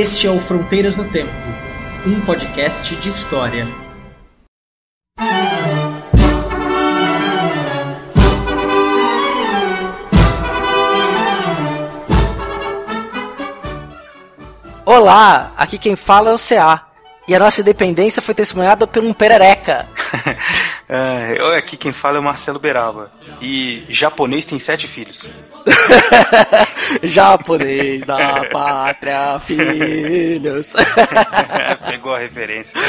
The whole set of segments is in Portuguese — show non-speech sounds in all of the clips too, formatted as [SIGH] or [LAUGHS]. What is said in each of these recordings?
Este é o Fronteiras no Tempo, um podcast de história. Olá, aqui quem fala é o CA. E a nossa independência foi testemunhada por um perereca. [LAUGHS] é, aqui quem fala é o Marcelo Beraba. E japonês tem sete filhos. [LAUGHS] japonês da pátria, filhos. [LAUGHS] Pegou a referência.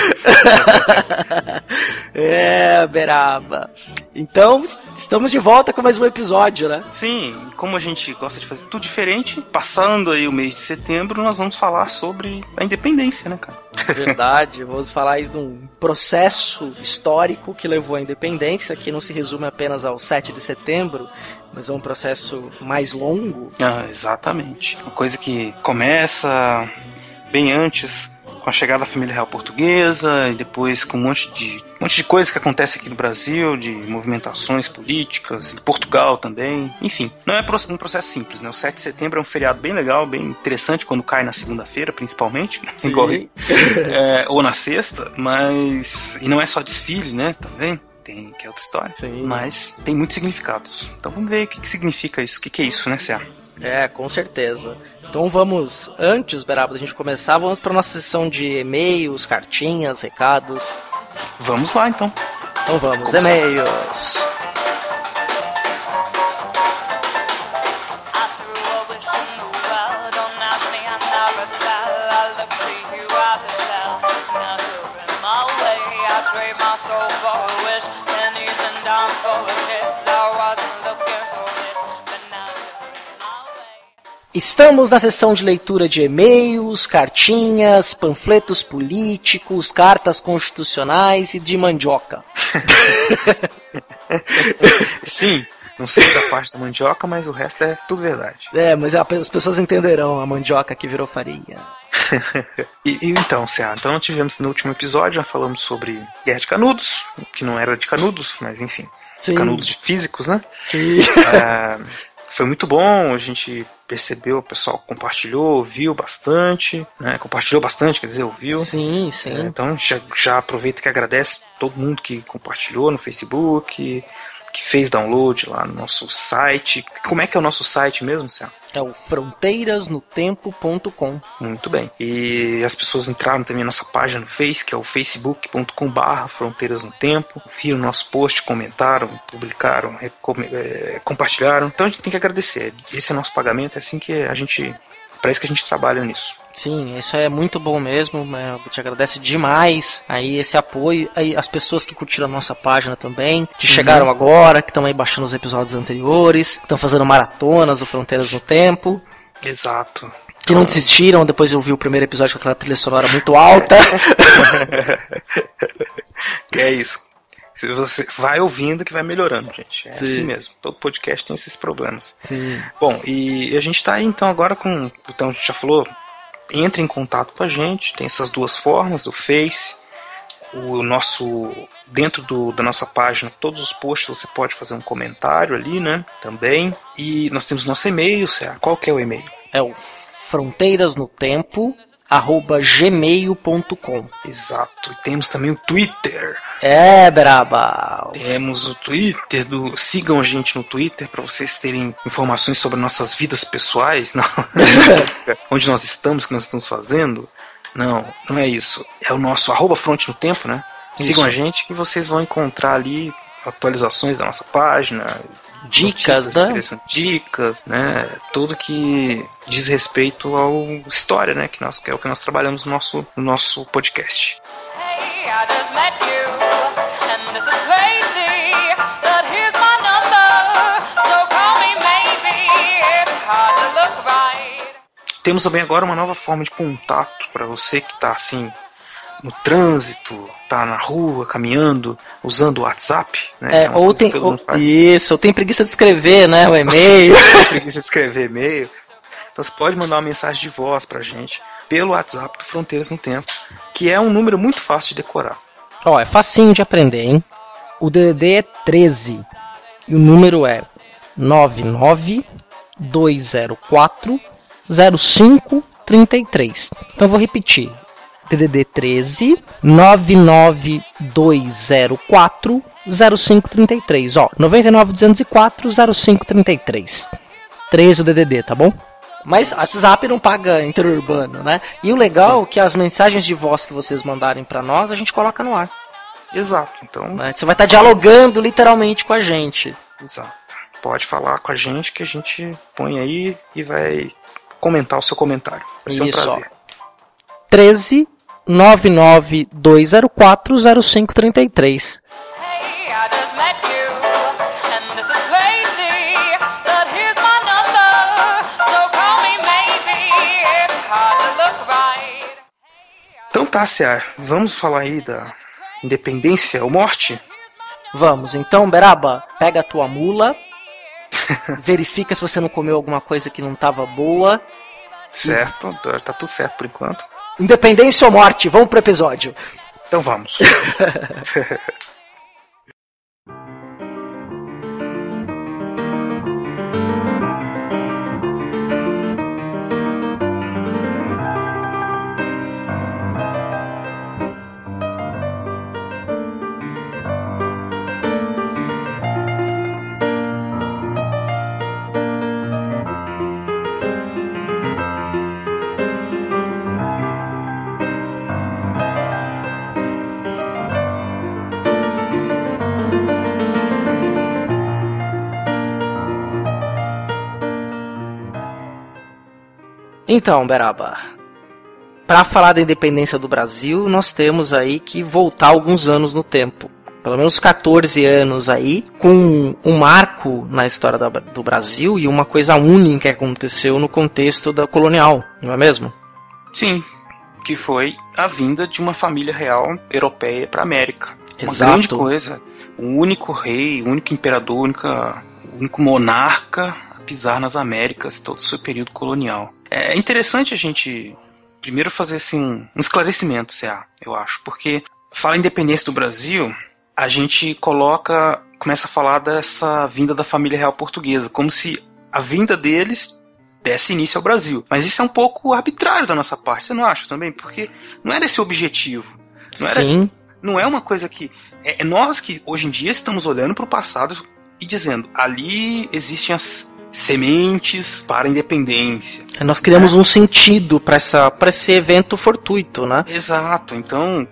[LAUGHS] é, Beraba. Então, estamos de volta com mais um episódio, né? Sim, como a gente gosta de fazer tudo diferente, passando aí o mês de setembro, nós vamos falar sobre a independência, né, cara? [LAUGHS] Verdade, vamos falar aí de um processo histórico que levou à independência, que não se resume apenas ao 7 de setembro, mas é um processo mais longo. Ah, exatamente. Uma coisa que começa bem antes com a chegada da família real portuguesa e depois com um monte de um monte de coisas que acontece aqui no Brasil, de movimentações políticas, em Portugal também, enfim. Não é um processo simples, né? O 7 de setembro é um feriado bem legal, bem interessante, quando cai na segunda-feira, principalmente, igual, é, ou na sexta, mas... E não é só desfile, né, também tem, que é outra história. Sim. Mas tem muitos significados. Então vamos ver o que, que significa isso. O que, que é isso, né, Cé? É, com certeza. Então vamos, antes, Beraba, da gente começar, vamos para nossa sessão de e-mails, cartinhas, recados. Vamos lá então. Então vamos, e-mails. Estamos na sessão de leitura de e-mails, cartinhas, panfletos políticos, cartas constitucionais e de mandioca. [LAUGHS] Sim, não sei da parte da mandioca, mas o resto é tudo verdade. É, mas as pessoas entenderão a mandioca que virou farinha. [LAUGHS] e, e, então, Cea, então tivemos no último episódio, já falamos sobre Guerra de Canudos, que não era de canudos, mas enfim. Sim. Canudos de físicos, né? Sim. É, [LAUGHS] foi muito bom, a gente percebeu, o pessoal compartilhou, ouviu bastante, né? Compartilhou bastante, quer dizer, ouviu. Sim, sim. É, então já, já aproveita que agradece todo mundo que compartilhou no Facebook, que fez download lá no nosso site. Como é que é o nosso site mesmo, Céu? É o fronteirasnotempo.com. Muito bem. E as pessoas entraram também na nossa página no Face, que é o facebook.com/barra Fronteiras no Tempo. Viram nosso post, comentaram, publicaram, é, compartilharam. Então a gente tem que agradecer. Esse é nosso pagamento, é assim que a gente. Isso que a gente trabalha nisso. Sim, isso é muito bom mesmo. Né? Eu te agradece demais aí esse apoio. Aí as pessoas que curtiram a nossa página também, que uhum. chegaram agora, que estão aí baixando os episódios anteriores, que estão fazendo maratonas do Fronteiras no Tempo. Exato. Que não desistiram depois de ouvir o primeiro episódio com aquela trilha sonora muito alta. [LAUGHS] que é isso. Você vai ouvindo que vai melhorando, gente. É Sim. assim mesmo. Todo podcast tem esses problemas. Sim. Bom, e a gente está aí então agora com. Então a gente já falou entre em contato com a gente. Tem essas duas formas, o Face, o nosso dentro do, da nossa página, todos os posts você pode fazer um comentário ali, né? Também. E nós temos nosso e-mail, Qual que é o e-mail? É o fronteiras no tempo arroba gmail.com. Exato. E temos também o Twitter. É, braba. Temos o Twitter do. Sigam a gente no Twitter para vocês terem informações sobre nossas vidas pessoais, [LAUGHS] não. [LAUGHS] Onde nós estamos, o que nós estamos fazendo. Não, não é isso. É o nosso arroba fronte no tempo, né? Sigam isso. a gente que vocês vão encontrar ali atualizações da nossa página, dicas, né? Dicas, né? Tudo que diz respeito ao história, né? Que, nós, que é o que nós trabalhamos no nosso, no nosso podcast. Temos também agora uma nova forma de contato para você que está assim no trânsito, tá na rua, caminhando, usando o WhatsApp, né? É, é ou tem, ou, isso, ou tem preguiça de escrever, né, o [LAUGHS] e-mail. tem preguiça de escrever e-mail. Então você pode mandar uma mensagem de voz pra gente pelo WhatsApp do Fronteiras no Tempo, que é um número muito fácil de decorar. Ó, é facinho de aprender, hein? O DDD é 13 e o número é 99204 0533. Então eu vou repetir. DDD 13 99204 0533. Ó, 99204 0533. 13 o DDD, tá bom? Mas WhatsApp não paga interurbano, né? E o legal é que as mensagens de voz que vocês mandarem para nós, a gente coloca no ar. Exato. Então, né? Você vai estar tá dialogando literalmente com a gente. Exato. Pode falar com a gente que a gente põe aí e vai comentar o seu comentário. Vai ser um Isso, ó. prazer. 13 99204 0533. Hey, I just met you, and this is crazy. But here's my number, so call me maybe. It's hard to look right. Então tá, Cia, vamos falar aí da independência ou morte? Vamos, então, Beraba, pega a tua mula, [LAUGHS] verifica se você não comeu alguma coisa que não tava boa. Certo, tá tudo certo por enquanto. Independência ou morte? Vamos pro episódio. Então vamos. [LAUGHS] Então, Beraba, para falar da independência do Brasil, nós temos aí que voltar alguns anos no tempo. Pelo menos 14 anos aí, com um marco na história da- do Brasil e uma coisa única que aconteceu no contexto da colonial, não é mesmo? Sim, que foi a vinda de uma família real europeia para América. Uma Exato. grande coisa. O único rei, o único imperador, o único, o único monarca a pisar nas Américas todo o seu período colonial. É interessante a gente primeiro fazer assim, um esclarecimento, CA, eu acho, porque fala independência do Brasil, a gente coloca, começa a falar dessa vinda da família real portuguesa, como se a vinda deles desse início ao Brasil. Mas isso é um pouco arbitrário da nossa parte, você não acha também? Porque não era esse o objetivo. Não era, Sim, não é uma coisa que. É, é nós que hoje em dia estamos olhando para o passado e dizendo: ali existem as sementes para a independência. nós criamos um sentido para essa para esse evento fortuito, né? Exato, então.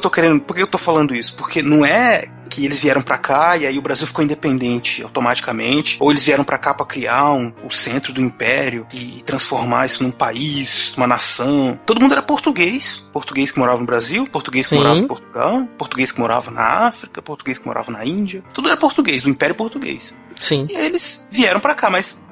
Tô querendo. Por que eu tô falando isso? Porque não é que eles vieram para cá e aí o Brasil ficou independente automaticamente, ou eles vieram para cá para criar um, o centro do império e transformar isso num país, uma nação. Todo mundo era português, português que morava no Brasil, português Sim. que morava em Portugal, português que morava na África, português que morava na Índia. Tudo era português, o império português. Sim. E aí eles vieram pra cá, mas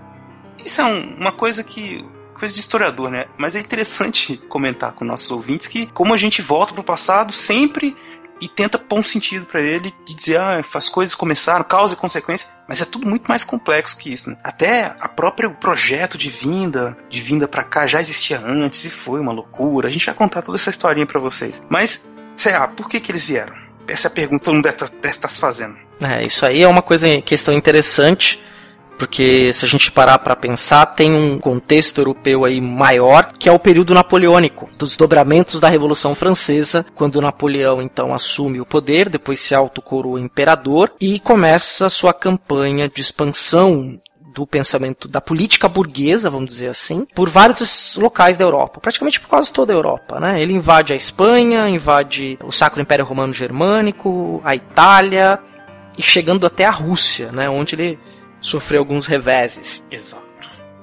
isso é um- uma coisa que. coisa de historiador, né? Mas é interessante [LAUGHS] comentar com nossos ouvintes que, como a gente volta pro passado sempre e tenta pôr um sentido pra ele de dizer, ah, as coisas começaram, causa e consequência, mas é tudo muito mais complexo que isso, né? Até a própria projeto de vinda, de vinda pra cá já existia antes e foi uma loucura. A gente vai contar toda essa historinha pra vocês. Mas, sei lá, por que que eles vieram? Essa é a pergunta que todo mundo deve estar se fazendo. É, isso aí é uma coisa, questão interessante, porque se a gente parar para pensar, tem um contexto europeu aí maior, que é o período napoleônico, dos desdobramentos da Revolução Francesa, quando Napoleão então assume o poder, depois se autocoroa imperador e começa sua campanha de expansão do pensamento da política burguesa, vamos dizer assim, por vários locais da Europa, praticamente por quase toda a Europa, né? Ele invade a Espanha, invade o Sacro Império Romano Germânico, a Itália e chegando até a Rússia, né, onde ele sofreu alguns reveses. Exato.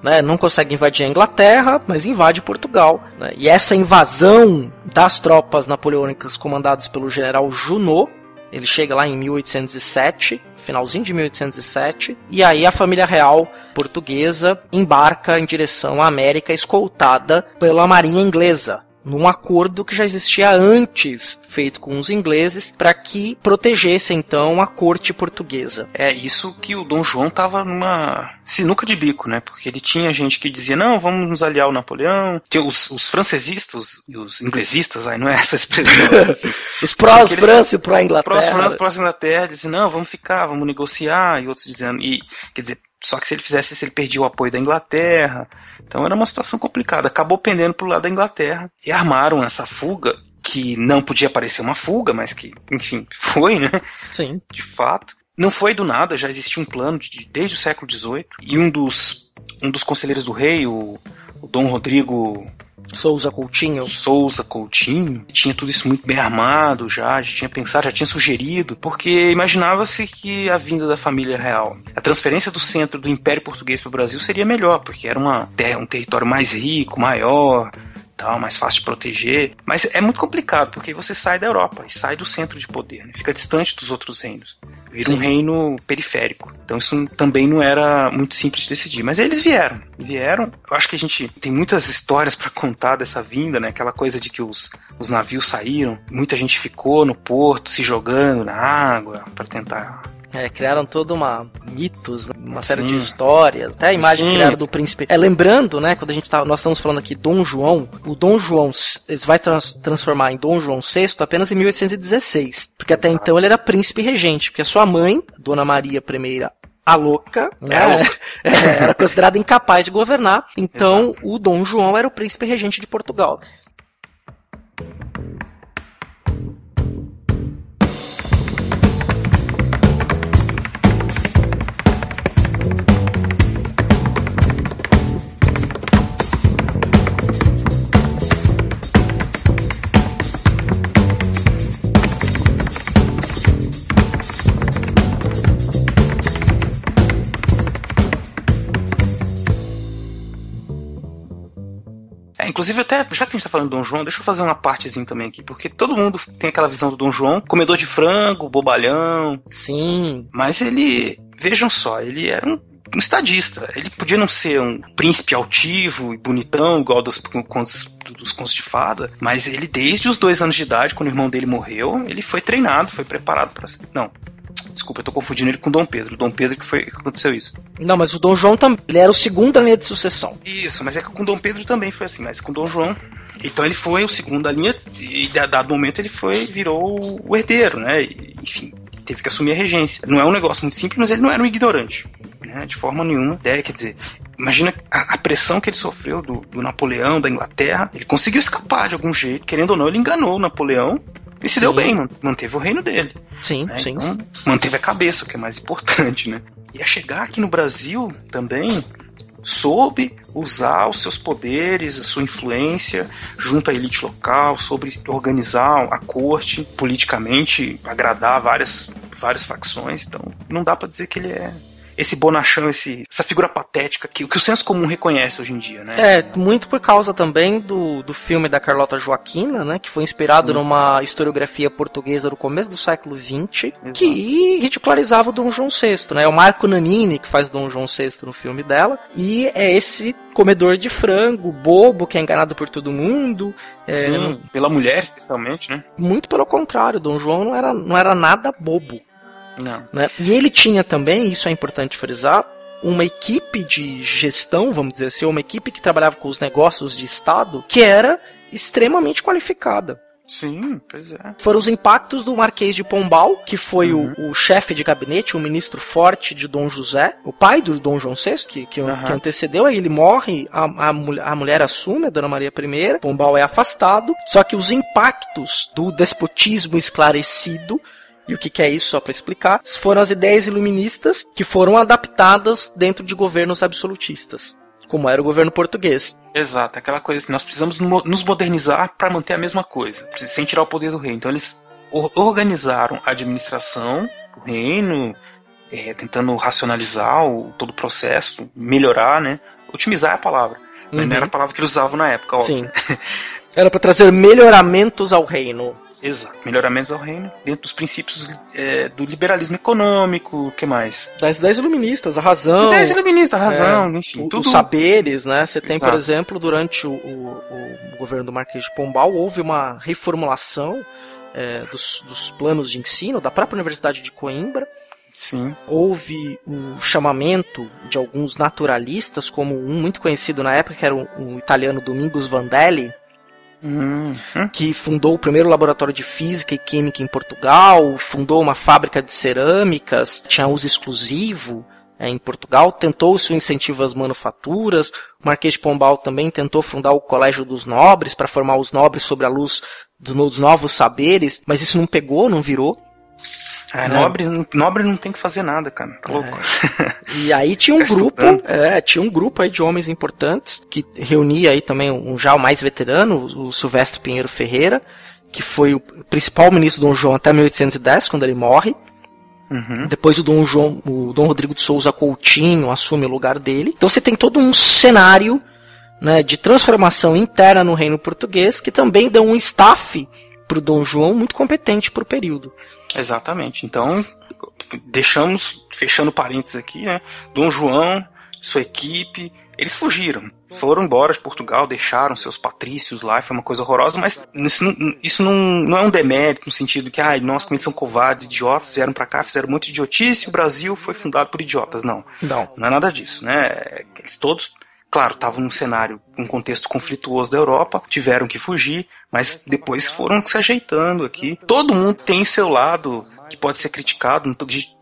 Né? Não consegue invadir a Inglaterra, mas invade Portugal. né? E essa invasão das tropas napoleônicas comandadas pelo general Junot, ele chega lá em 1807, finalzinho de 1807, e aí a família real portuguesa embarca em direção à América, escoltada pela marinha inglesa. Num acordo que já existia antes, feito com os ingleses, para que protegesse então a corte portuguesa. É isso que o Dom João tava numa sinuca de bico, né? Porque ele tinha gente que dizia, não, vamos nos aliar ao Napoleão. Tinha os, os francesistas e os inglesistas, aí não é essa expressão. [LAUGHS] Os prós Tinha aqueles- França e pró Inglaterra. Prós França, prós Inglaterra, diziam, não, vamos ficar, vamos negociar, e outros dizendo, e, quer dizer, só que se ele fizesse isso, ele perdia o apoio da Inglaterra. Então era uma situação complicada. Acabou pendendo pro lado da Inglaterra. E armaram essa fuga, que não podia parecer uma fuga, mas que, enfim, [LAUGHS] foi, né? Sim. de fato. Não foi do nada, já existia um plano de- desde o século XVIII. E um dos, um dos conselheiros do rei, o, o Dom Rodrigo Souza Coutinho. Souza Coutinho, tinha tudo isso muito bem armado já, já tinha pensado, já tinha sugerido, porque imaginava-se que a vinda da família real, a transferência do centro do Império Português para o Brasil seria melhor, porque era uma um território mais rico, maior, tal, mais fácil de proteger. Mas é muito complicado, porque você sai da Europa e sai do centro de poder, né? fica distante dos outros reinos. Vira um Sim. reino periférico. Então isso também não era muito simples de decidir. Mas eles vieram. Vieram. Eu acho que a gente tem muitas histórias para contar dessa vinda, né? Aquela coisa de que os, os navios saíram, muita gente ficou no porto se jogando na água para tentar. É, criaram toda uma mitos, né? uma série Sim. de histórias, até a imagem Sim, sim. do príncipe. É, lembrando, né, quando a gente tá, nós estamos falando aqui Dom João, o Dom João ele vai trans- transformar em Dom João VI apenas em 1816, porque até Exato. então ele era príncipe regente, porque a sua mãe, Dona Maria I, a louca, né, Era louca. [LAUGHS] era considerada incapaz de governar, então o Dom João era o príncipe regente de Portugal. Inclusive, até, já que a gente tá falando do Dom João, deixa eu fazer uma partezinha também aqui, porque todo mundo tem aquela visão do Dom João, comedor de frango, bobalhão, Sim, mas ele, vejam só, ele era um, um estadista. Ele podia não ser um príncipe altivo e bonitão, igual dos contos, dos contos de fada, mas ele, desde os dois anos de idade, quando o irmão dele morreu, ele foi treinado, foi preparado para Não. Desculpa, eu tô confundindo ele com Dom Pedro. Dom Pedro que foi que aconteceu isso. não, mas o Dom João também, ele era o segundo da linha de sucessão. Isso, mas é que com Dom Pedro também foi assim, mas com Dom João. Então ele foi o segundo da linha e da- dado momento ele foi virou o herdeiro, né? E, enfim, teve que assumir a regência. Não é um negócio muito simples, mas ele não era um ignorante, né? De forma nenhuma. É, quer dizer, imagina a, a pressão que ele sofreu do, do Napoleão, da Inglaterra. Ele conseguiu escapar de algum jeito, querendo ou não, ele enganou o Napoleão. E se deu Sim. bem, man- manteve o reino dele. Sim, né? sim. Então, manteve a cabeça, o que é mais importante, né? E a chegar aqui no Brasil também soube usar os seus poderes, a sua influência junto à elite local, sobre organizar a corte politicamente, agradar várias, várias facções. Então, não dá pra dizer que ele é esse bonachão, esse, essa figura patética que, que o senso comum reconhece hoje em dia, né? É, muito por causa também do, do filme da Carlota Joaquina, né? Que foi inspirado Sim. numa historiografia portuguesa do começo do século XX, Exato. que ridicularizava o Dom João VI, né? É o Marco Nanini que faz Dom João VI no filme dela, e é esse comedor de frango, bobo, que é enganado por todo mundo. É, Sim, pela mulher especialmente, né? Muito pelo contrário, Dom João não era, não era nada bobo. Não. né? E ele tinha também, isso é importante frisar, uma equipe de gestão, vamos dizer assim, uma equipe que trabalhava com os negócios de Estado, que era extremamente qualificada. Sim, pois é. Foram os impactos do Marquês de Pombal, que foi Uhum. o, o chefe de gabinete, o ministro forte de Dom José, o pai do Dom João VI, que, que, Uhum. que antecedeu, aí ele morre, a, a, mulher- a mulher assume, a Dona Maria I, Pombal é afastado, só que os impactos do despotismo esclarecido e o que, que é isso, só para explicar, foram as ideias iluministas que foram adaptadas dentro de governos absolutistas, como era o governo português. Exato, aquela coisa assim, nós precisamos mo- nos modernizar para manter a mesma coisa, sem tirar o poder do rei. Então eles or- organizaram a administração do reino, é, tentando racionalizar o, todo o processo, melhorar, né? Otimizar é a palavra. Uhum. não era a palavra que eles usavam na época, óbvio. Sim. [LAUGHS] Era para trazer melhoramentos ao reino. Exato, melhoramentos ao reino, dentro dos princípios é, do liberalismo econômico, o que mais? Das ideias iluministas, a razão. Ideias iluministas, a razão, é, enfim. o- tudo... Os saberes, né? Você tem, por Exato. exemplo, durante o, o- o governo do Marquês de Pombal, houve uma reformulação é, dos, dos planos de ensino da própria Universidade de Coimbra. Sim. Houve o chamamento de alguns naturalistas, como um muito conhecido na época, que era o, o italiano Domingos Vandelli, Hum, hum. que fundou o primeiro laboratório de física e química em Portugal, fundou uma fábrica de cerâmicas, tinha uso exclusivo é, em Portugal, tentou-se o incentivo às manufaturas, o Marquês de Pombal também tentou fundar o Colégio dos Nobres para formar os nobres sobre a luz do- dos novos saberes, mas isso não pegou, não virou. Ah, É. nobre, nobre não tem que fazer nada, cara. Tá louco? [LAUGHS] E aí tinha um Fica grupo, é, tinha um grupo aí de homens importantes que reunia aí também um já o mais veterano, o Silvestre Pinheiro Ferreira, que foi o principal ministro do Dom João até 1810, quando ele morre. Uhum. Depois o Dom João, o Dom Rodrigo de Souza Coutinho assume o lugar dele. Então você tem todo um cenário né, de transformação interna no reino português que também deu um staff para o Dom João muito competente para o período. Exatamente. Então, deixamos, fechando parênteses aqui, né? Dom João, sua equipe, eles fugiram. Foram embora de Portugal, deixaram seus patrícios lá, foi uma coisa horrorosa, mas isso não, isso não, não é um demérito no sentido que, ai, nós como eles são covardes, idiotas, vieram pra cá, fizeram muito idiotice e o Brasil foi fundado por idiotas. Não. Não. Não é nada disso, né? Eles todos, claro, estavam num cenário, um contexto conflituoso da Europa, tiveram que fugir, mas depois foram se ajeitando aqui. Todo mundo tem seu lado que pode ser criticado.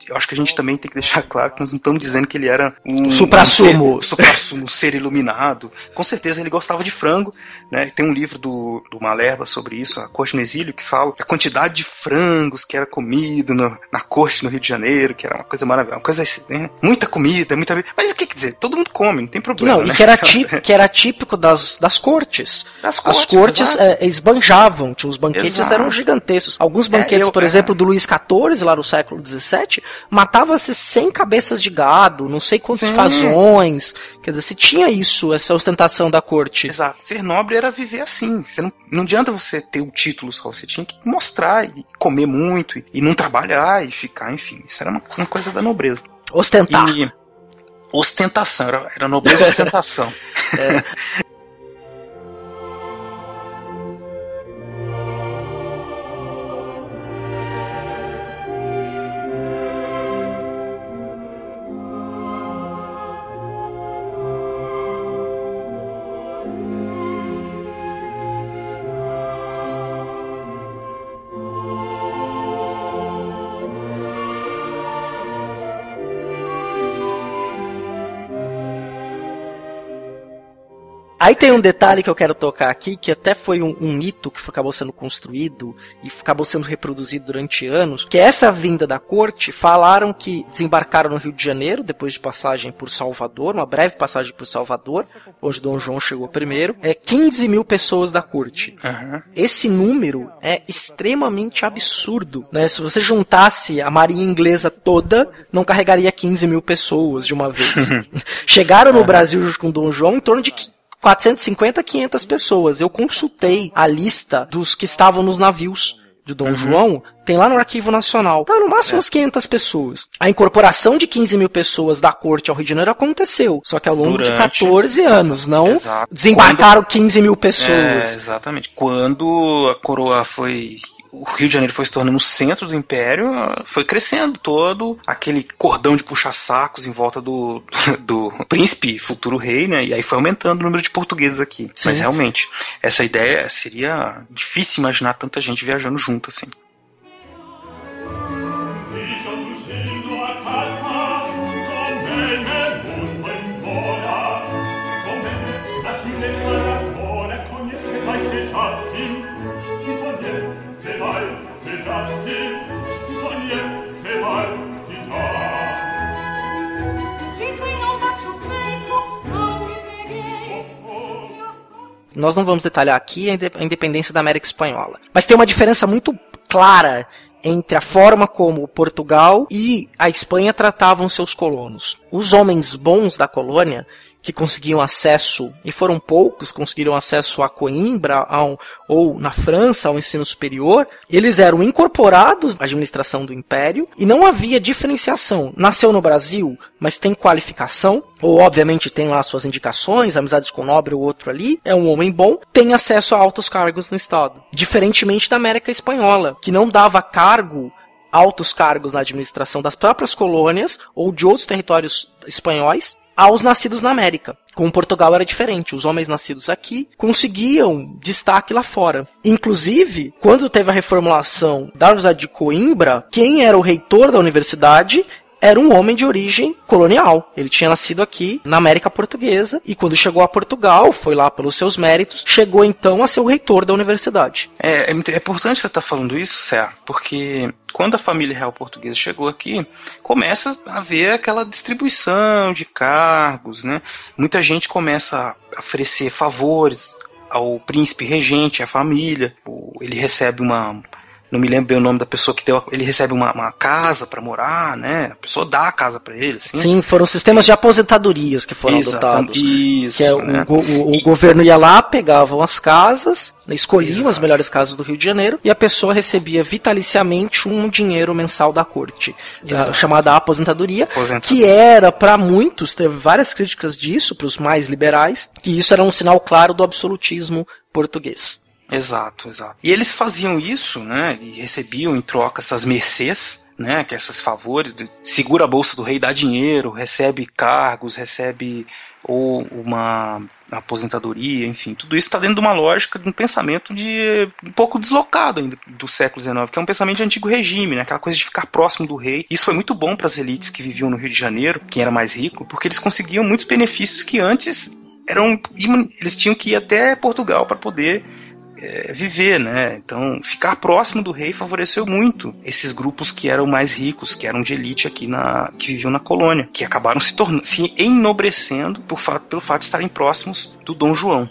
Eu acho que a gente também tem que deixar claro que nós não estamos dizendo que ele era um Suprassumo. um ser, um ser iluminado. Com certeza ele gostava de frango, né? Tem um livro do, do Malerba sobre isso, a Corte no Exílio, que fala a quantidade de frangos que era comido no- na corte no Rio de Janeiro, que era uma coisa maravilhosa, uma coisa assim, né? muita comida, muita. Mas o que quer dizer? Todo mundo come, não tem problema. Não, né? e que era, Então, tí- que era típico das, das cortes. Das As cortes, cortes exato. é, esbanjavam, os banquetes Exato. eram gigantescos. Alguns banquetes, eu- por é. exemplo, do Luís XIV, lá no século XVII, matava-se 100 cabeças de gado, não sei quantos Sim. fazões. Quer dizer, se tinha isso, essa ostentação da corte. Exato. Ser nobre era viver assim. Você não, não adianta você ter o título só, você tinha que mostrar e comer muito e, e não trabalhar e ficar, enfim. Isso era uma, uma coisa da nobreza. Ostentar. E ostentação, era, era nobreza ostentação. [LAUGHS] [LAUGHS] Aí tem um detalhe que eu quero tocar aqui, que até foi um, um mito que acabou sendo construído e acabou sendo reproduzido durante anos, que é essa vinda da corte, falaram que desembarcaram no Rio de Janeiro, depois de passagem por Salvador, uma breve passagem por Salvador, onde Dom João chegou primeiro, é 15 mil pessoas da corte. Aham. Esse número é extremamente absurdo, né? Se você juntasse a marinha inglesa toda, não carregaria 15 mil pessoas de uma vez. [LAUGHS] Chegaram no Brasil junto com Dom João em torno de 450, 500 pessoas. Eu consultei a lista dos que estavam nos navios de Dom João, tem lá no Arquivo Nacional. Tá, no máximo umas 500 pessoas. A incorporação de 15 mil pessoas da corte ao Rio de Janeiro aconteceu, só que ao longo de Durante- 14 anos, não Exato. desembarcaram 15 mil É, pessoas. exatamente. Quando a coroa foi. O Rio de Janeiro foi se tornando o centro do império, foi crescendo todo aquele cordão de puxa-sacos em volta do, [LAUGHS] do príncipe, futuro rei, né? E aí foi aumentando o número de portugueses aqui. Sim. Mas realmente, essa ideia seria difícil imaginar tanta gente viajando junto, assim. Nós não vamos detalhar aqui a inde- a independência da América Espanhola. Mas tem uma diferença muito clara entre a forma como Portugal e a Espanha tratavam seus colonos. Os homens bons da colônia que conseguiam acesso, e foram poucos conseguiram acesso a Coimbra ao, ou na França ao ensino superior, eles eram incorporados à administração do império e não havia diferenciação. Nasceu no Brasil, mas tem qualificação, ou obviamente tem lá suas indicações, amizades com o nobre ou outro ali, é um homem bom, tem acesso a altos cargos no Estado. Diferentemente da América Espanhola, que não dava cargo altos cargos na administração das próprias colônias ou de outros territórios espanhóis aos nascidos na América. Com Portugal era diferente. Os homens nascidos aqui conseguiam destaque lá fora. Inclusive, quando teve a reformulação da Universidade de Coimbra, quem era o reitor da universidade era um homem de origem colonial. Ele tinha nascido aqui na América Portuguesa e quando chegou a Portugal, foi lá pelos seus méritos, chegou então a ser o reitor da universidade. É, é, é importante você estar falando isso, Sé, porque quando a família real portuguesa chegou aqui, começa a ver aquela distribuição de cargos, né? Muita gente começa a oferecer favores ao príncipe regente, à família. Ele recebe uma não me lembro bem o nome da pessoa que deu, ele recebe uma, uma casa para morar, né? A pessoa dá a casa para ele. Assim. Sim, foram sistemas de aposentadorias que foram Exatamente. adotados. Isso. Que é, né? o, o, o E- governo ia lá, pegavam as casas, né, escolhiam Exato. as melhores casas do Rio de Janeiro e a pessoa recebia vitaliciamente um dinheiro mensal da corte, a Exato. chamada aposentadoria, Aposentadoria. que era para muitos, teve várias críticas disso, para os mais liberais, que isso era um sinal claro do absolutismo português. Exato, exato. E eles faziam isso, né? E recebiam em troca essas mercês, né? Que esses favores, segura a bolsa do rei, dá dinheiro, recebe cargos, recebe ou uma aposentadoria, enfim, tudo isso está dentro de uma lógica, de um pensamento de um pouco deslocado ainda do século XIX, que é um pensamento de antigo regime, né? Aquela coisa de ficar próximo do rei. Isso foi muito bom para as elites que viviam no Rio de Janeiro, quem era mais rico, porque eles conseguiam muitos benefícios que antes eram eles tinham que ir até Portugal para poder é, viver, né? Então, ficar próximo do rei favoreceu muito esses grupos que eram mais ricos, que eram de elite aqui na que viviam na colônia, que acabaram se tornando, se enobrecendo por fato, pelo fato de estarem próximos do Dom João.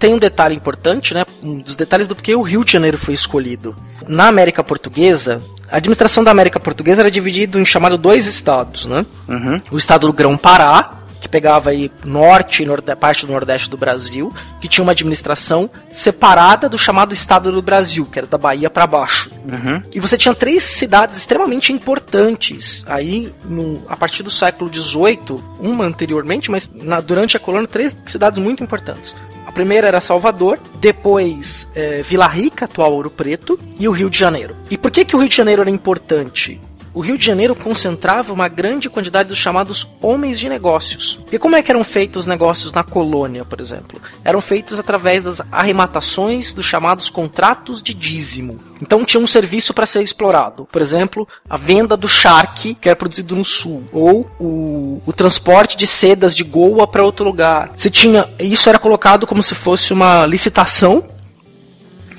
Tem um detalhe importante, né? Um dos detalhes do porquê o Rio de Janeiro foi escolhido. Na América Portuguesa, a administração da América Portuguesa era dividida em chamado dois estados, né? Uhum. O estado do Grão-Pará, que pegava aí norte e parte do nordeste do Brasil, que tinha uma administração separada do chamado estado do Brasil, que era da Bahia para baixo. Uhum. E você tinha três cidades extremamente importantes. Aí, no- a partir do século XVIII, uma anteriormente, mas na- durante a colônia, três cidades muito importantes. A primeira era Salvador, depois eh, Vila Rica, atual Ouro Preto, e o Rio de Janeiro. E por que, que o Rio de Janeiro era importante? O Rio de Janeiro concentrava uma grande quantidade dos chamados homens de negócios. E como é que eram feitos os negócios na colônia, por exemplo? Eram feitos através das arrematações dos chamados contratos de dízimo. Então tinha um serviço para ser explorado. Por exemplo, a venda do charque, que era produzido no sul, ou o, o transporte de sedas de Goa para outro lugar. Você tinha, isso era colocado como se fosse uma licitação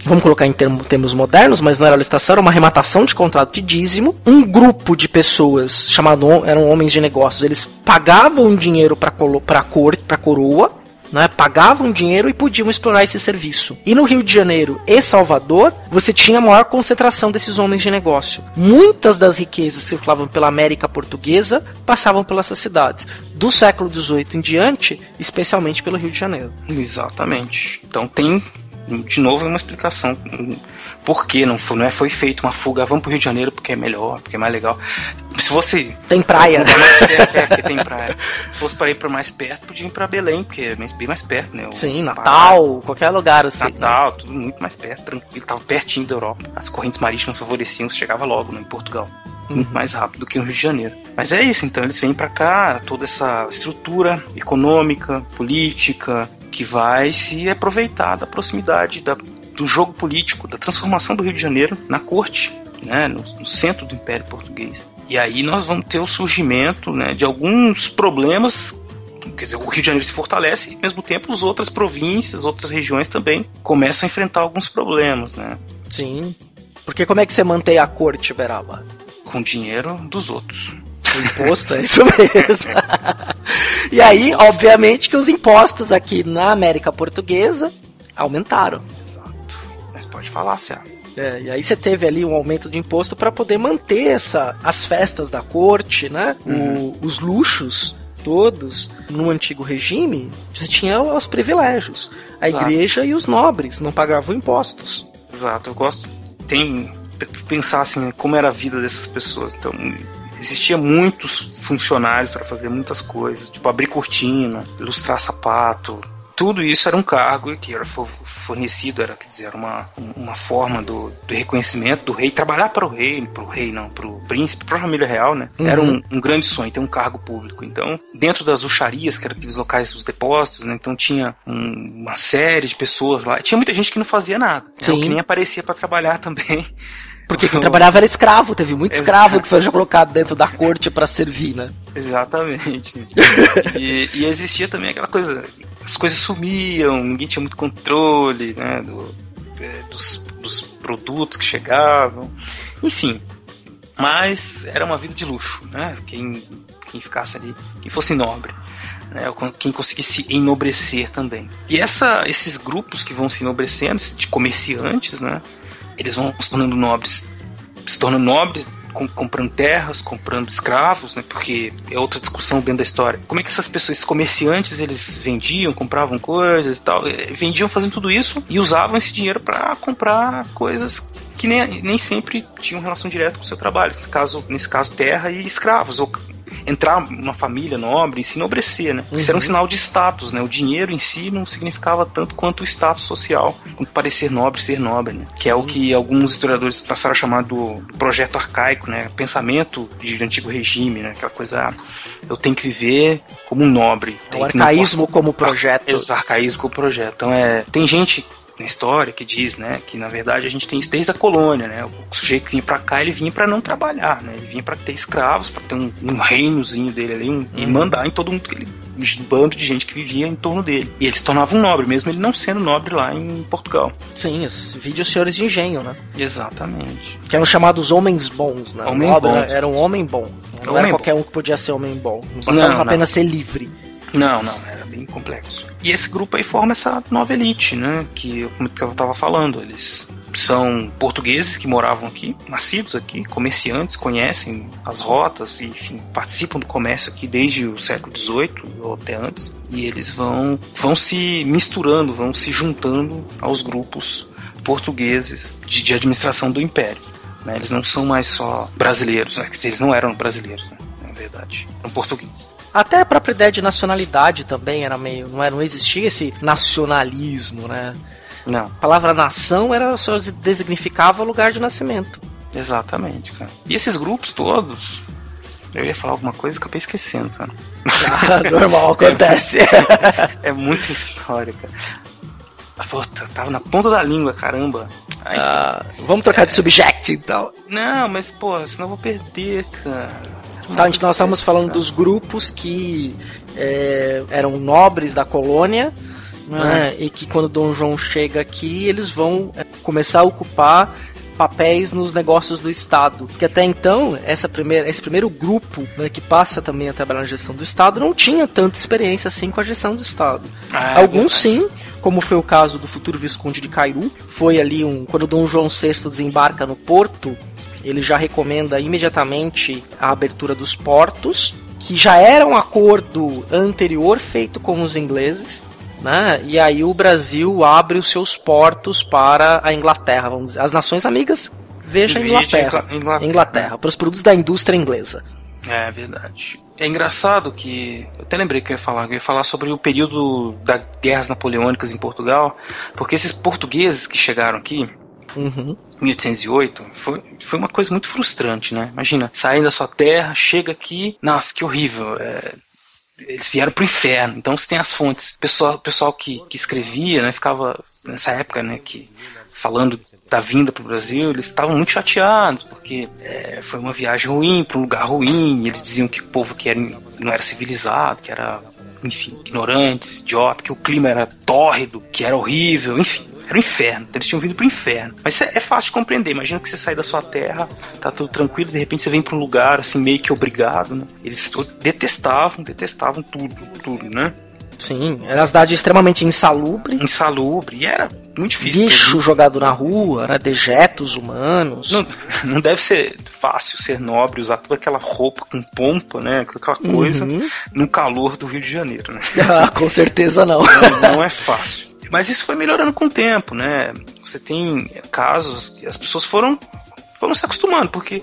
vamos colocar em termo- termos modernos, mas não era licitação, era uma arrematação de contrato de dízimo. Um grupo de pessoas, chamado eram homens de negócios, eles pagavam dinheiro para a cor, coroa, né, pagavam dinheiro e podiam explorar esse serviço. E no Rio de Janeiro e Salvador, você tinha a maior concentração desses homens de negócio. Muitas das riquezas que circulavam pela América Portuguesa passavam pelas cidades. Do século XVIII em diante, especialmente pelo Rio de Janeiro. Exatamente. Então tem, de novo, uma explicação. Por que não foi, não é, foi feita uma fuga? Vamos pro Rio de Janeiro porque é melhor, porque é mais legal. Se você. Tem praia. Pra mais perto, é, [LAUGHS] porque tem praia. Se fosse para ir para mais perto, podia ir para Belém, porque é bem mais perto, né? O Sim, Pará, Natal, qualquer lugar assim. né? Natal, tudo muito mais perto, tranquilo, tava pertinho da Europa. As correntes marítimas favoreciam, você chegava logo né, em Portugal. Muito mais rápido do que no Rio de Janeiro. Mas é isso, então eles vêm pra cá, toda essa estrutura econômica, política, que vai se aproveitar da proximidade da- do jogo político, da transformação do Rio de Janeiro na corte, né, no, no centro do Império Português. E aí nós vamos ter o surgimento né, de alguns problemas quer dizer, o Rio de Janeiro se fortalece e, ao mesmo tempo, as outras províncias, outras regiões também começam a enfrentar alguns problemas, né? Sim. Porque como é que você mantém a corte, Beraba? Com dinheiro dos outros. Imposto, é isso [LAUGHS] mesmo. e aí, obviamente, que os impostos aqui na América Portuguesa aumentaram. Exato. Mas pode falar, Céu. É, e aí você teve ali um aumento de imposto para poder manter essa, as festas da corte, né? O, os luxos todos no antigo regime, você tinha os privilégios. A Exato. igreja e os nobres não pagavam impostos. Exato, eu gosto. Tem pensar assim como era a vida dessas pessoas. Então, existia muitos funcionários para fazer muitas coisas, tipo abrir cortina, ilustrar sapato. Tudo isso era um cargo que era fo- fornecido, era quer dizer, era uma, uma forma do, do reconhecimento do rei, trabalhar para o rei, para o rei não, para o príncipe, para a família real, né? Era um, um grande sonho ter um cargo público. Então, dentro das uxarias, que eram aqueles locais dos depósitos, né? Então tinha um- uma série de pessoas lá. Tinha muita gente que não fazia nada, né? Sim. que nem aparecia para trabalhar [LAUGHS] também. Porque quem [LAUGHS] trabalhava era escravo, teve muito escravo que foi já colocado dentro da corte para servir, né? Exatamente. [LAUGHS] e, e existia também aquela coisa, as coisas sumiam, ninguém tinha muito controle, né, do, é, dos, dos produtos que chegavam, enfim. Mas era uma vida de luxo, né? Quem, quem ficasse ali, quem fosse nobre. Né, quem conseguisse enobrecer também. E essa, esses grupos que vão se enobrecendo, de comerciantes, né, eles vão se tornando nobres, se tornando nobres, com- comprando terras, comprando escravos, né? Porque é outra discussão dentro da história. Como é que essas pessoas, esses comerciantes, eles vendiam, compravam coisas e tal, eh, vendiam fazendo tudo isso e usavam esse dinheiro para comprar coisas que nem, nem sempre tinham relação direta com o seu trabalho. Nesse caso, nesse caso terra e escravos ou entrar numa família nobre e se enobrecer, né? Isso era um sinal de status, né? O dinheiro em si não significava tanto quanto o status social, quanto parecer nobre, ser nobre, né? Que é o que alguns historiadores passaram a chamar do, projeto arcaico, né? Pensamento de antigo regime, né? Aquela coisa, ah, eu tenho que viver como um nobre. O que- não arcaísmo posso- como projeto. Esse arcaísmo como projeto. Então é, tem gente na história que diz, né, que na verdade a gente tem isso desde a colônia, né? O sujeito que vinha pra cá, ele vinha pra não trabalhar, né? Ele vinha pra ter escravos, pra ter um, um reinozinho dele ali, um, e mandar em todo mundo que ele um bando de gente que vivia em torno dele. E ele se tornava um nobre, mesmo ele não sendo nobre lá em Portugal. Sim, os vídeos senhores de engenho, né? Exatamente. Que eram chamados homens bons, né? Homem nobre bons. Era um homem bom. Não Homem era bom. qualquer um que podia ser homem bom. Não bastava Não, não. apenas ser livre. Não, não, era bem complexo. E esse grupo aí forma essa nova elite, né? Que, como eu tava falando, eles são portugueses que moravam aqui, nascidos aqui, comerciantes, conhecem as rotas e, enfim, participam do comércio aqui desde o século XVIII ou até antes. E eles vão, vão se misturando, vão se juntando aos grupos portugueses de, de administração do Império. né? Eles não são mais só brasileiros, né? Eles não eram brasileiros, né? na verdade, eram portugueses. Até a própria ideia de nacionalidade também era meio. Não, era, não existia esse nacionalismo, né? Não. A palavra nação era só designificava lugar de nascimento. Exatamente, cara. E esses grupos todos. Eu ia falar alguma coisa e acabei esquecendo, cara. Ah, [LAUGHS] normal, acontece. [LAUGHS] É muita história, cara. Puta, tava na ponta da língua, caramba. Ai, Ah, vamos trocar de subject então. Não, mas, pô, senão eu vou perder, cara. Tá, gente, nós estávamos falando dos grupos que é, eram nobres da colônia, né, e que quando Dom João chega aqui, eles vão é, começar a ocupar papéis nos negócios do Estado. Porque até então, essa primeira, esse primeiro grupo né, que passa também a trabalhar na gestão do Estado não tinha tanta experiência assim com a gestão do Estado. Ah, é Alguns sim, como foi o caso do futuro Visconde de Cairu. Foi ali um. Quando Dom João VI desembarca no porto, ele já recomenda imediatamente a abertura dos portos, que já era um acordo anterior feito com os ingleses. Né? E aí o Brasil abre os seus portos para a Inglaterra, vamos dizer. As nações amigas, veja a Inglaterra. Ingla- Inglaterra. Inglaterra, para os produtos da indústria inglesa. É verdade. É engraçado que. Eu até lembrei que eu ia falar. Eu ia falar sobre o período das guerras napoleônicas em Portugal. Porque esses portugueses que chegaram aqui, Uhum. 1808 foi, foi uma coisa muito frustrante, né? Imagina, saem da sua terra, chega aqui, nossa, que horrível. é, eles vieram pro inferno. Então você tem as fontes. Pessoal, pessoal que, que escrevia, né? Ficava nessa época, né? Que falando da vinda para o Brasil, eles estavam muito chateados, porque é, foi uma viagem ruim, para um lugar ruim, eles diziam que o povo que era, não era civilizado, que era, enfim, ignorantes, idiota, que o clima era tórrido, que era horrível, enfim. Era o inferno, eles tinham vindo pro inferno. Mas é, é fácil de compreender. Imagina que você sai da sua terra, tá tudo tranquilo, de repente você vem para um lugar assim, meio que obrigado, né? Eles detestavam, detestavam tudo, tudo, né? Sim, era uma cidade extremamente insalubre. Insalubre, e era muito difícil. Lixo jogado na rua, era dejetos humanos. Não, não deve ser fácil ser nobre, usar toda aquela roupa com pompa, né? Aquela coisa Uhum. no calor do Rio de Janeiro, né? [LAUGHS] Ah, com certeza não. Não, não é fácil. Mas isso foi melhorando com o tempo, né? Você tem casos que as pessoas foram, foram se acostumando, porque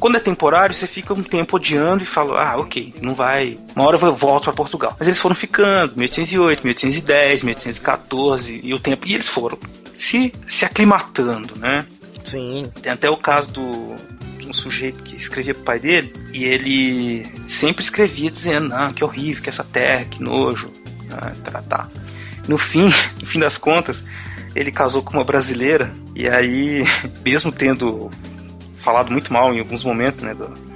quando é temporário, você fica um tempo odiando e fala, ah, ok, não vai. Uma hora eu volto para Portugal. Mas eles foram ficando, 1808, 1810, 1814, e o tempo. E eles foram se, se aclimatando, né? Sim. Tem até o caso do, um sujeito que escrevia pro pai dele, e ele sempre escrevia dizendo, ah, que horrível, que essa terra, que nojo, ah, tá, tá. No fim, no fim das contas, ele casou com uma brasileira, e aí, [LAUGHS] mesmo tendo falado muito mal em alguns momentos, né, do-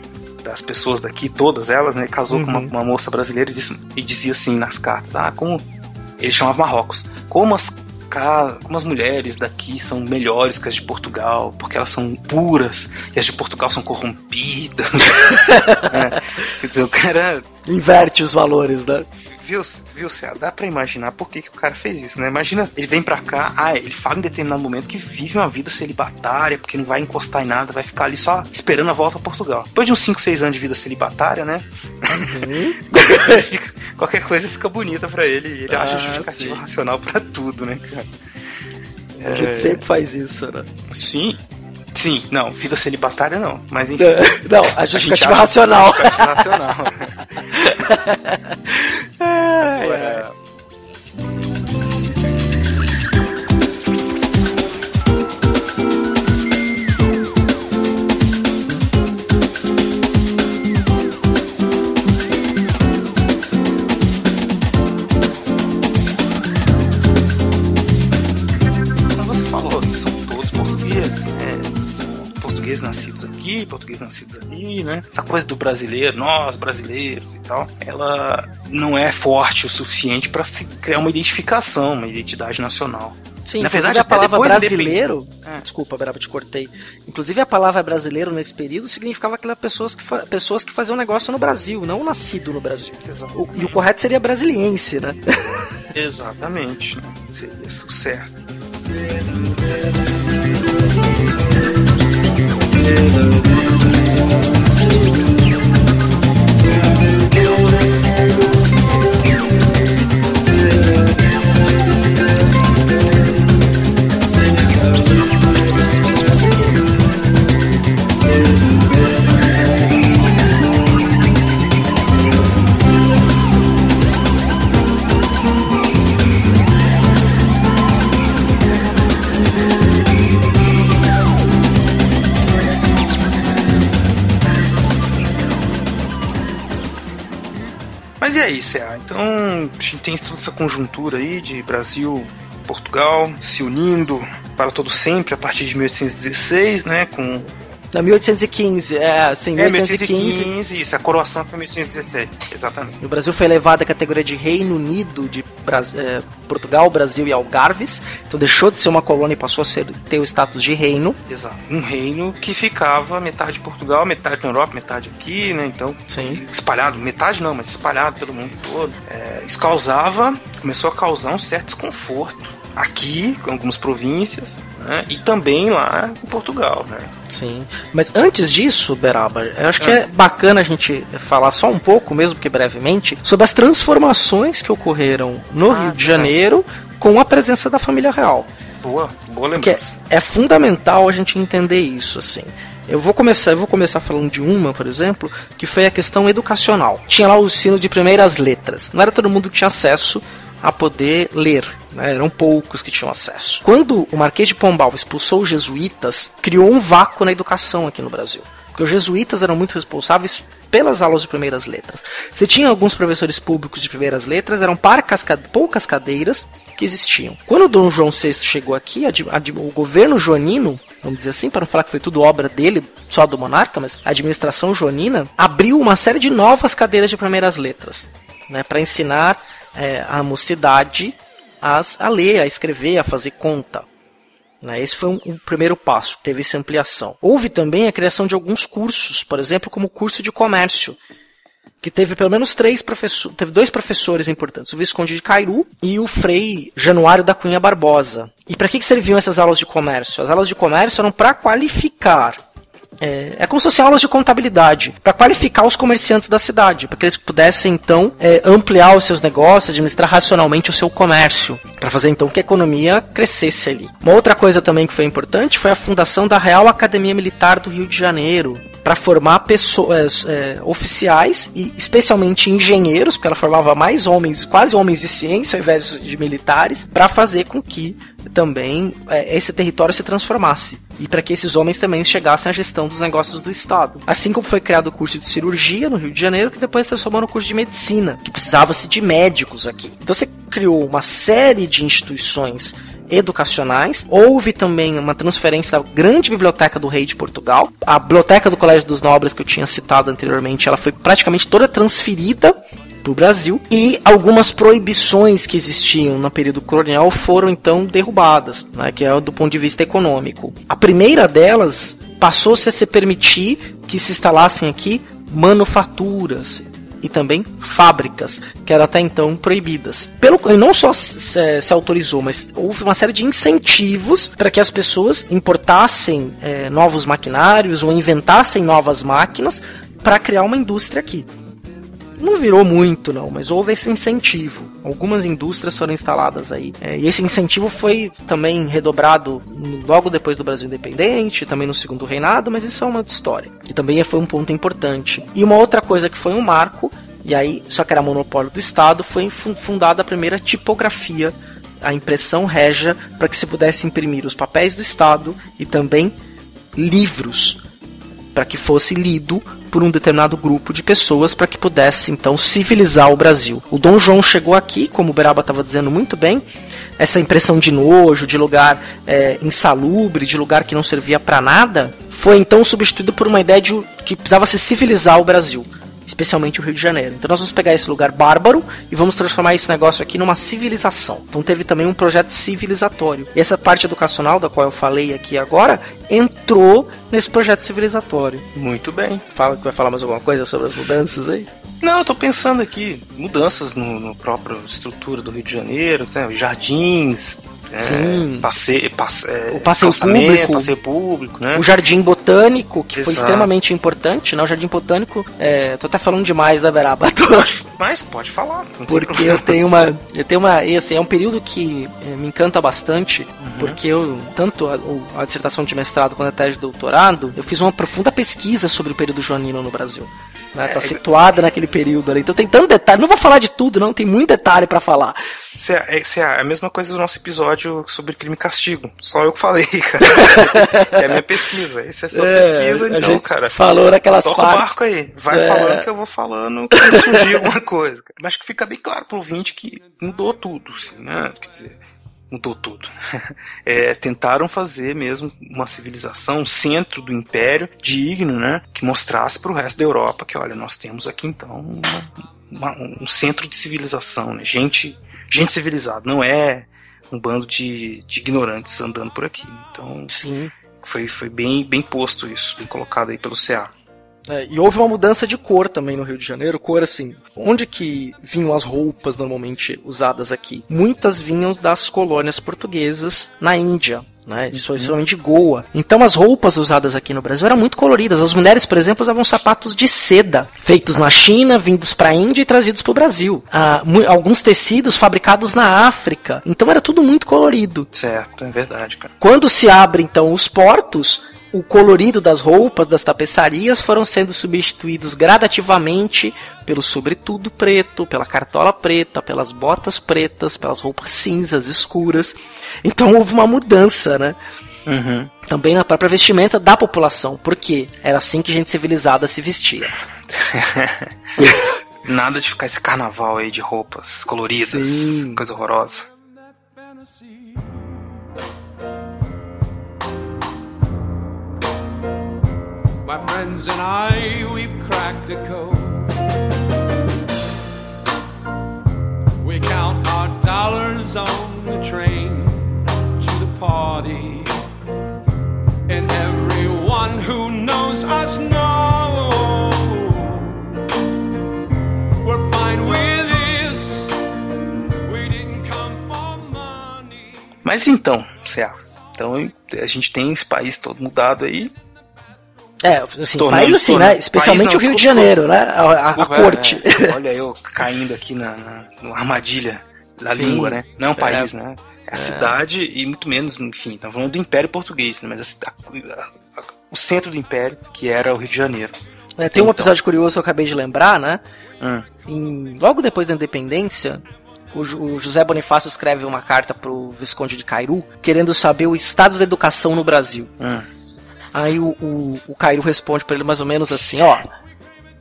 das pessoas daqui, todas elas, né, casou com uma, uma moça brasileira e, disse- e dizia assim nas cartas, ah, como ele chamava Marrocos, como as como as mulheres daqui são melhores que as de Portugal, porque elas são puras e as de Portugal são corrompidas. [LAUGHS] É, Quer dizer, o cara Inverte os valores, né? Viu, viu, Cé? Dá pra imaginar por que, que o cara fez isso, né? Imagina, ele vem pra cá, ah, ele fala em determinado momento que vive uma vida celibatária, porque não vai encostar em nada, vai ficar ali só esperando a volta a Portugal. Depois de uns 5, 6 anos de vida celibatária, né? [LAUGHS] qualquer, coisa fica, qualquer coisa fica bonita pra ele, ele acha Ah, justificativa sim. racional pra tudo, né, cara? A gente É, sempre faz isso, né? Sim. Sim, não, vida celibatária não, mas enfim. Não, a a gente justificativa acha racional. Justificativa racional. [LAUGHS] Agora, portugueses nascidos aqui, portugueses nascidos ali, né? A coisa do brasileiro, nós brasileiros e tal, ela não é forte o suficiente para se criar uma identificação, uma identidade nacional. Sim, Na verdade, a palavra brasileiro. É. Desculpa, Beraba, te cortei. Inclusive a palavra brasileiro nesse período significava aquelas pessoas que, pessoas que faziam negócio no Brasil, não nascido no Brasil. O- e o correto seria brasiliense, né? [LAUGHS] Exatamente, né? Seria isso certo. Mas aí, CA? Então, a gente tem toda essa conjuntura aí de Brasil, Portugal se unindo para todo sempre a partir de 1816, né? Com Na 1815, é, assim, é, 1815. 1815, isso, a coroação foi 1816, exatamente. O Brasil foi elevado à categoria de Reino Unido de Bras- eh, Portugal, Brasil e Algarves. Então deixou de ser uma colônia e passou a ser, ter o status de reino. Exato. Um reino que ficava metade de Portugal, metade na Europa, metade aqui, né? Então, Sim. espalhado, metade não, mas espalhado pelo mundo todo. É, isso causava, começou a causar um certo desconforto aqui, com algumas províncias, né? E também lá em Portugal, né? Sim. Mas antes disso, Beraba, eu acho que é bacana a gente falar só um pouco, mesmo que brevemente, sobre as transformações que ocorreram no Ah, Rio de tá. Janeiro com a presença da família real. Boa, boa Porque é, lembrança. é fundamental a gente entender isso, assim. Eu vou começar, eu vou começar falando de uma, por exemplo, que foi a questão educacional. Tinha lá o ensino de primeiras letras. Não era todo mundo que tinha acesso a poder ler, né? eram poucos que tinham acesso. Quando o Marquês de Pombal expulsou os jesuítas, criou um vácuo na educação aqui no Brasil. Porque os jesuítas eram muito responsáveis pelas aulas de primeiras letras. Você tinha alguns professores públicos de primeiras letras, eram poucas cadeiras que existiam. Quando o Dom João VI chegou aqui, o governo joanino, vamos dizer assim, para não falar que foi tudo obra dele, só do monarca, mas a administração joanina abriu uma série de novas cadeiras de primeiras letras, né, para ensinar é, a mocidade a ler, a escrever, a fazer conta. Né? Esse foi um, um, primeiro passo, teve essa ampliação. Houve também a criação de alguns cursos, por exemplo, como o curso de comércio, que teve pelo menos três professores, teve dois professores importantes, o Visconde de Cairu e o Frei Januário da Cunha Barbosa. E para que, que serviam essas aulas de comércio? As aulas de comércio eram para qualificar é, é como se fossem aulas de contabilidade, para qualificar os comerciantes da cidade, para que eles pudessem então é, ampliar os seus negócios, administrar racionalmente o seu comércio, para fazer então que a economia crescesse ali. Uma outra coisa também que foi importante foi a fundação da Real Academia Militar do Rio de Janeiro, para formar pessoas é, oficiais e especialmente engenheiros, porque ela formava mais homens, quase homens de ciência ao invés de militares, para fazer com que também é, esse território se transformasse e para que esses homens também chegassem à gestão dos negócios do Estado. Assim como foi criado o curso de cirurgia no Rio de Janeiro, que depois transformou no curso de medicina, que precisava-se de médicos aqui. Então você criou uma série de instituições educacionais. Houve também uma transferência da grande biblioteca do rei de Portugal. A biblioteca do Colégio dos Nobres que eu tinha citado anteriormente, ela foi praticamente toda transferida para o Brasil e algumas proibições que existiam no período colonial foram então derrubadas, né, que é do ponto de vista econômico. A primeira delas passou-se a se permitir que se instalassem aqui manufaturas, e também fábricas, que eram até então proibidas. Pelo não só se, se autorizou, mas houve uma série de incentivos para que as pessoas importassem é, novos maquinários ou inventassem novas máquinas para criar uma indústria aqui. Não virou muito, não, mas houve esse incentivo. Algumas indústrias foram instaladas aí. É, e esse incentivo foi também redobrado logo depois do Brasil independente, também no segundo reinado, mas isso é uma história. E também foi um ponto importante. E uma outra coisa que foi um marco, e aí, só que era monopólio do Estado, foi fundada a primeira tipografia, a impressão régia, para que se pudesse imprimir os papéis do Estado e também livros, para que fosse lido por um determinado grupo de pessoas para que pudesse então civilizar o Brasil. O Dom João chegou aqui, como o Beraba estava dizendo muito bem, essa impressão de nojo, de lugar é, insalubre, de lugar que não servia para nada, foi então substituído por uma ideia de que precisava se civilizar o Brasil especialmente o Rio de Janeiro. Então nós vamos pegar esse lugar bárbaro e vamos transformar esse negócio aqui numa civilização. Então teve também um projeto civilizatório. E essa parte educacional da qual eu falei aqui agora entrou nesse projeto civilizatório. Muito bem. Fala que vai falar mais alguma coisa sobre as mudanças aí? Não, eu tô pensando aqui, mudanças no, no próprio estrutura do Rio de Janeiro, sabe? jardins, é, Sim. Passe, passe, é, o passeio público. passeio público, né? O jardim botânico, que Exato. foi extremamente importante, né? O jardim botânico, é, tô até falando demais da Beraba. [LAUGHS] Mas pode falar. Porque eu tenho uma, eu tenho uma, assim, é um período que é, me encanta bastante, uhum. porque eu, tanto a, a, dissertação de mestrado quanto a tese de doutorado, eu fiz uma profunda pesquisa sobre o período joanino no Brasil. Né? Tá é, situada naquele período ali. Então tem tanto detalhe. Não vou falar de tudo, não. Tem muito detalhe para falar. Isso é, isso é, a mesma coisa do nosso episódio sobre crime e castigo. Só eu que falei, [LAUGHS] cara. é a minha pesquisa. Essa é sua é, pesquisa, então, cara. Falou naquelas toca partes. o barco aí. Vai é. falando que eu vou falando quando surgir alguma coisa. Mas que fica bem claro pro ouvinte que mudou tudo, assim, né? Quer dizer, mudou tudo. [LAUGHS] É, tentaram fazer mesmo uma civilização, um centro do império digno, né, que mostrasse para o resto da Europa que, olha, nós temos aqui então uma, uma, um centro de civilização, né, gente, gente civilizada, não é um bando de, de ignorantes andando por aqui. Então, Sim. foi, foi bem, bem posto isso, bem colocado aí pelo CA. É, e houve uma mudança de cor também no Rio de Janeiro. Cor assim, onde que vinham as roupas normalmente usadas aqui? Muitas vinham das colônias portuguesas na Índia. Né, principalmente Goa. Então as roupas usadas aqui no Brasil eram muito coloridas. As mulheres, por exemplo, usavam sapatos de seda, feitos na China, vindos para a Índia e trazidos para o Brasil. Ah, alguns tecidos fabricados na África. Então era tudo muito colorido. Certo, é verdade, cara. Quando se abre então os portos, o colorido das roupas, das tapeçarias foram sendo substituídos gradativamente pelo sobretudo preto, pela cartola preta, pelas botas pretas, pelas roupas cinzas escuras. Então houve uma mudança, né? Uhum. Também na própria vestimenta da população, porque era assim que gente civilizada se vestia. [LAUGHS] Nada de ficar esse carnaval aí de roupas coloridas, Sim. coisa horrorosa. Friends and I, we've cracked the code. We count our dollars on the train to the party. And everyone who knows us knows we're fine with this. We didn't come for money. Mas então, Céu. Então a gente tem esse país todo mudado aí. É, assim, país assim, né? Especialmente não, o Rio de desculpa, Janeiro, né? A, a- a Desculpa, corte. é, é, [LAUGHS] olha eu caindo aqui na, na, numa armadilha da Sim. língua, né? Não é um país, né? É a cidade e muito menos, enfim, estamos falando do Império Português, né? Mas a a- o centro do Império, que era o Rio de Janeiro. É, tem um Então. episódio curioso que eu acabei de lembrar, né? Hum. Em- logo depois da independência, o José Bonifácio escreve uma carta pro Visconde de Cairu, querendo saber o estado da educação no Brasil. Hum. Aí o, o, o Cairu responde pra ele mais ou menos assim, ó.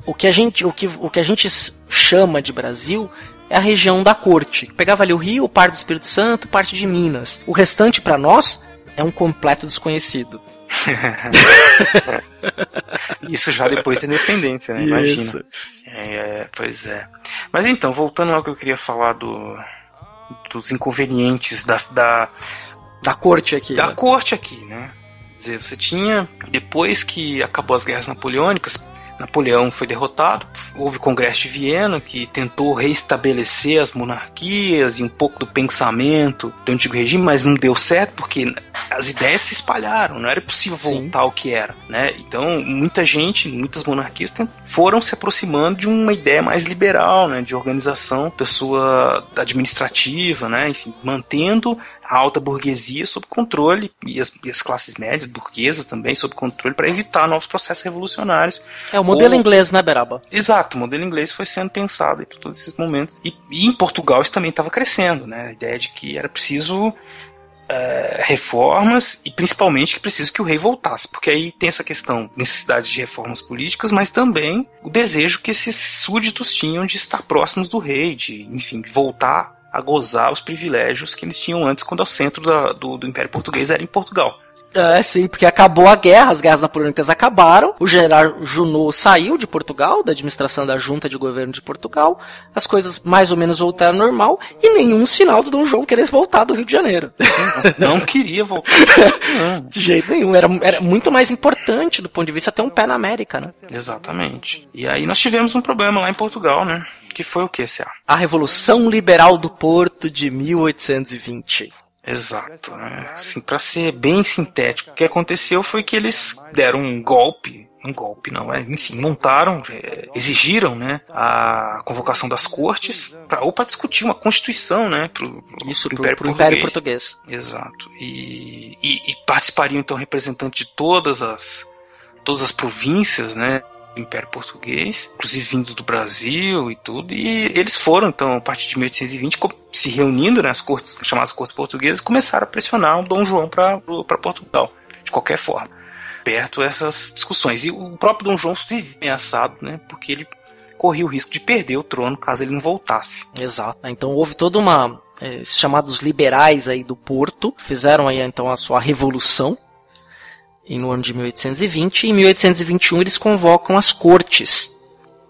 O que, a gente, o, que, o que a gente chama de Brasil é a região da corte. Pegava ali o Rio, parte do Espírito Santo, parte de Minas. O restante pra nós é um completo desconhecido. [LAUGHS] Isso já depois da independência, né? Imagina. É, pois é. Mas então, voltando ao que eu queria falar do, dos inconvenientes da, da, Da corte aqui. da né? corte aqui, né? Dizer, você tinha, depois que acabou as guerras napoleônicas, Napoleão foi derrotado, houve o Congresso de Viena, que tentou reestabelecer as monarquias e um pouco do pensamento do antigo regime, mas não deu certo porque as ideias se espalharam, não era possível Sim. voltar ao que era, né? Então, muita gente, muitas monarquias foram se aproximando de uma ideia mais liberal, né, de organização da sua administrativa, né, enfim, mantendo a alta burguesia sob controle e as, e as classes médias burguesas também sob controle para evitar novos processos revolucionários. É o modelo Ou- inglês, né, Beraba? Exato, o modelo inglês foi sendo pensado por todos esses momentos. E, e em Portugal isso também estava crescendo, né? A ideia de que era preciso eh, reformas e principalmente que preciso que o rei voltasse, porque aí tem essa questão, necessidade de reformas políticas, mas também o desejo que esses súditos tinham de estar próximos do rei, de, enfim, voltar a gozar os privilégios que eles tinham antes, quando o centro da- do, do Império Português era em Portugal. É, sim, porque acabou a guerra, as guerras napoleônicas acabaram, o general Junot saiu de Portugal, da administração da junta de governo de Portugal, as coisas mais ou menos voltaram ao normal, e nenhum sinal do Dom João querer voltar do Rio de Janeiro. Não queria voltar. [LAUGHS] De jeito nenhum, era, era muito mais importante do ponto de vista ter um pé na América, né? Exatamente. E aí nós tivemos um problema lá em Portugal, né? Que foi o que, C.A.? A Revolução Liberal do Porto de 1820. Exato. Né? Assim, para ser bem sintético, o que aconteceu foi que eles deram um golpe. Um golpe, não, é, enfim, montaram, é, exigiram, né, a convocação das cortes, pra, ou para discutir uma constituição, né, pro, pro- Isso pro pro, pro Império Português. Exato. E, e, e participariam então representantes de todas as todas as províncias, né, do Império Português, inclusive vindos do Brasil e tudo. E eles foram então a partir de 1820 co- se reunindo nas cortes, chamadas cortes portuguesas, começaram a pressionar o Dom João para Portugal, de qualquer forma. Perto essas discussões. E o próprio Dom João se ameaçado, né, porque ele corria o risco de perder o trono caso ele não voltasse. Exato. Então houve toda uma. eh, chamados liberais aí do Porto fizeram aí então a sua revolução em- no ano de 1820 e em 1821 eles convocam as cortes,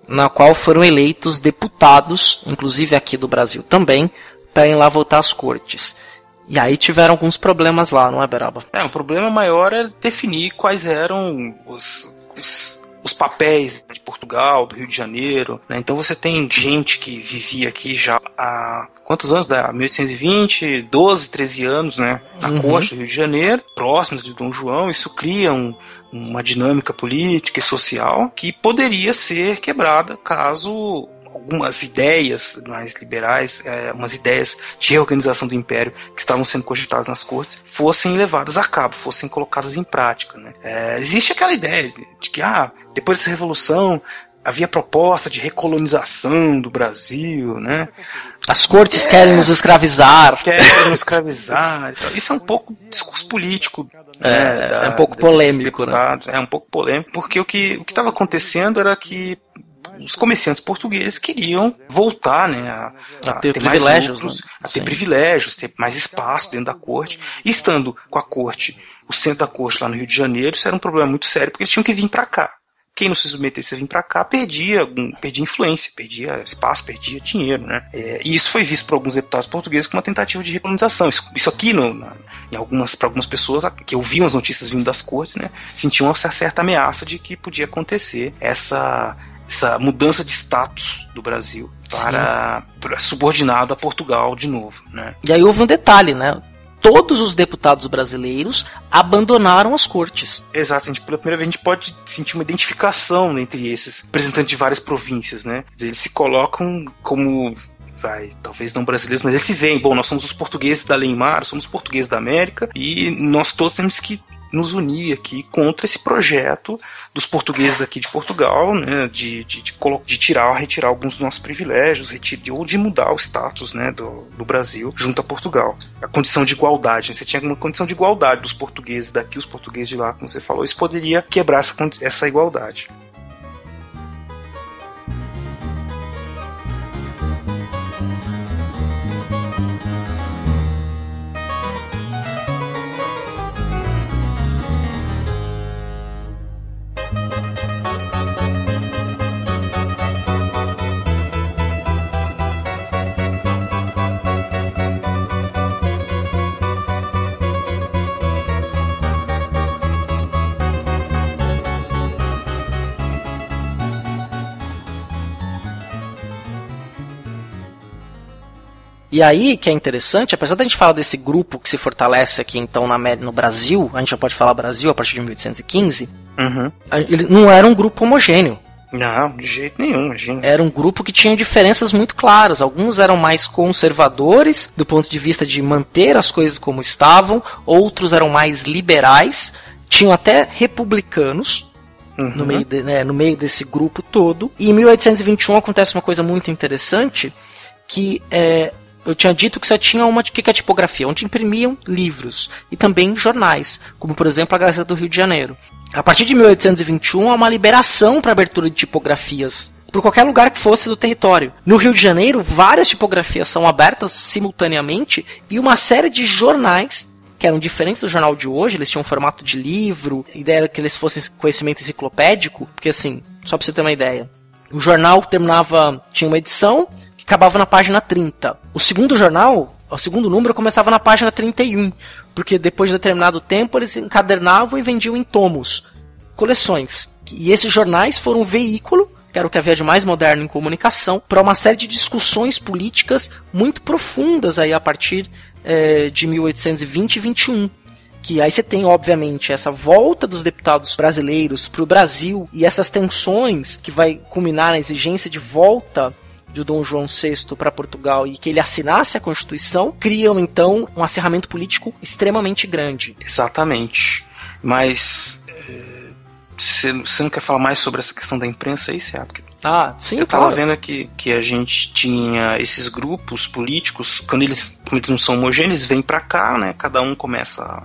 na qual foram eleitos deputados, inclusive aqui do Brasil também, para ir lá votar às cortes. E aí tiveram alguns problemas lá, não é, Beraba? É, o problema maior é definir quais eram os, os, os papéis de Portugal, do Rio de Janeiro. né? Então você tem gente que vivia aqui já há quantos anos? Da 1820, 12, 13 anos, né? Na Uhum. costa do Rio de Janeiro, próximos de Dom João. Isso cria um- uma dinâmica política e social que poderia ser quebrada caso algumas ideias mais liberais, é, umas ideias de reorganização do império que estavam sendo cogitadas nas cortes, fossem levadas a cabo, fossem colocadas em prática. Né? É, existe aquela ideia de que, ah, depois dessa revolução, havia proposta de recolonização do Brasil, né? As cortes querem nos escravizar. Querem escravizar. e tal. Isso é um pouco discurso político. né, É, da- é um pouco polêmico, né? É um pouco polêmico, porque o que o que estava acontecendo era que os comerciantes portugueses queriam voltar, né, a, A ter mais privilégios, lucros, né? a ter Sim. privilégios, ter mais espaço dentro da corte. E estando com a corte, o centro da corte lá no Rio de Janeiro, isso era um problema muito sério, porque eles tinham que vir para cá. Quem não se submetesse a vir para cá perdia, perdia influência, perdia espaço, perdia dinheiro, né? É, e isso foi visto por alguns deputados portugueses como uma tentativa de recolonização. Isso, isso aqui, no, na- em algumas, para algumas pessoas que ouviam as notícias vindo das cortes, né, sentiam uma certa ameaça de que podia acontecer essa, essa mudança de status do Brasil para, para subordinado a Portugal de novo, né? E aí houve um detalhe, né? Todos os deputados brasileiros abandonaram as cortes. Exato, a gente, pela primeira vez a gente pode sentir uma identificação entre esses representantes de várias províncias, né? Eles se colocam como, vai, talvez não brasileiros, mas eles se veem, bom, nós somos os portugueses da Leimar, somos os portugueses da América e nós todos temos que nos unir aqui contra esse projeto dos portugueses daqui de Portugal, né, de, de, de, de tirar, retirar alguns dos nossos privilégios, retirar, ou de mudar o status né, do, do Brasil junto a Portugal. A condição de igualdade, né, você tinha uma condição de igualdade dos portugueses daqui, os portugueses de lá, como você falou, isso poderia quebrar essa, essa igualdade. E aí, que é interessante, apesar da gente falar desse grupo que se fortalece aqui então na, no Brasil, a gente já pode falar Brasil a partir de 1815, Uhum. ele não era um grupo homogêneo. Não, de jeito nenhum, imagina. Era um grupo que tinha diferenças muito claras. Alguns eram mais conservadores, do ponto de vista de manter as coisas como estavam, outros eram mais liberais, tinham até republicanos, Uhum. no meio, de- né, no meio desse grupo todo. E em 1821 acontece uma coisa muito interessante, que é, eu tinha dito que só tinha uma que é tipografia, onde imprimiam livros e também jornais, como por exemplo a Gazeta do Rio de Janeiro. A partir de 1821 há uma liberação para abertura de tipografias por qualquer lugar que fosse do território. No Rio de Janeiro, várias tipografias são abertas simultaneamente e uma série de jornais que eram diferentes do jornal de hoje, eles tinham um formato de livro, a ideia era que eles fossem conhecimento enciclopédico, porque assim, só pra você ter uma ideia, o jornal terminava, tinha uma edição acabava na página 30. O segundo jornal, o segundo número começava na página 31, porque depois de determinado tempo eles encadernavam e vendiam em tomos, coleções. E esses jornais foram um veículo que era o que havia de mais moderno em comunicação, para uma série de discussões políticas muito profundas aí a partir eh, de 1820 e 21. Que aí você tem, obviamente, essa volta dos deputados brasileiros para o Brasil e essas tensões que vai culminar na exigência de volta de Dom João VI para Portugal e que ele assinasse a Constituição, criam então um acerramento político extremamente grande. Exatamente. Mas eh, você não quer falar mais sobre essa questão da imprensa aí? Porque Ah, sim, Eu tava claro. vendo aqui que a gente tinha esses grupos políticos, quando eles, quando eles não são homogêneos, eles vêm pra cá, né? Cada um começa a,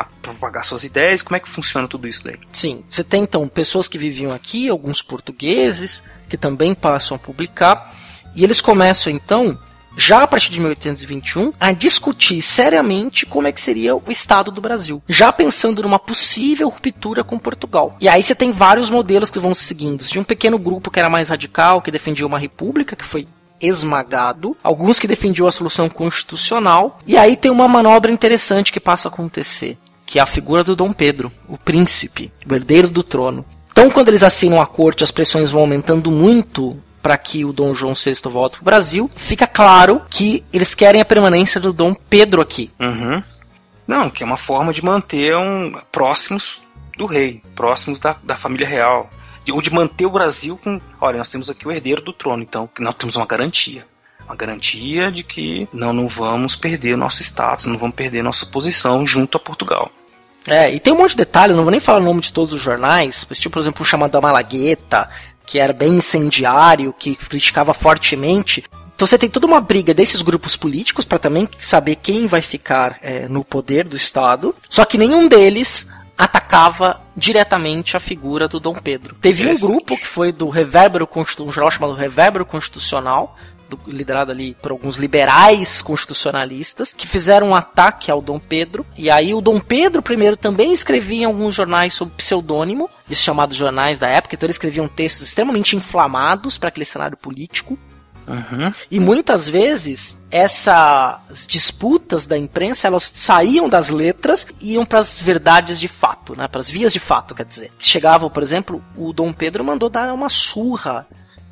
a propagar suas ideias. Como é que funciona tudo isso daí? Sim, você tem então pessoas que viviam aqui, alguns portugueses, que também passam a publicar, e eles começam então, já a partir de 1821, a discutir seriamente como é que seria o Estado do Brasil, já pensando numa possível ruptura com Portugal. E aí você tem vários modelos que vão se seguindo. Tinha um pequeno grupo que era mais radical, que defendia uma república, que foi esmagado, alguns que defendiam a solução constitucional, e aí tem uma manobra interessante que passa a acontecer, que é a figura do Dom Pedro, o príncipe, o herdeiro do trono. Então, quando eles assinam a corte, as pressões vão aumentando muito para que o Dom João VI volte para o Brasil. Fica claro que eles querem a permanência do Dom Pedro aqui. Uhum. Não, que é uma forma de manter um, próximos do rei, próximos da, da família real. Ou de manter o Brasil com. Olha, nós temos aqui o herdeiro do trono, então nós temos uma garantia. Uma garantia de que não, não vamos perder nosso status, não vamos perder nossa posição junto a Portugal. É, e tem um monte de detalhe, não vou nem falar o nome de todos os jornais, mas tipo, por exemplo, o chamado da Malagueta, que era bem incendiário, que criticava fortemente. Então você tem toda uma briga desses grupos políticos para também saber quem vai ficar é, no poder do Estado. Só que nenhum deles atacava diretamente a figura do Dom Pedro. Teve um grupo que foi do Revérbero Constitu- um jornal chamado Revérbero Constitucional, do- liderado ali por alguns liberais constitucionalistas, que fizeram um ataque ao Dom Pedro. E aí o Dom Pedro I também escrevia em alguns jornais sob pseudônimo, esses chamados jornais da época, então ele escrevia um textos extremamente inflamados para aquele cenário político. Uhum. E muitas vezes essas disputas da imprensa elas saíam das letras e iam para as verdades de fato, né? Para as vias de fato, quer dizer. Chegavam, por exemplo, o Dom Pedro mandou dar uma surra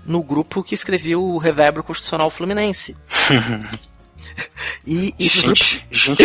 no grupo que escrevia o Revérbero Constitucional Fluminense. [LAUGHS] e grupos Gente, gente,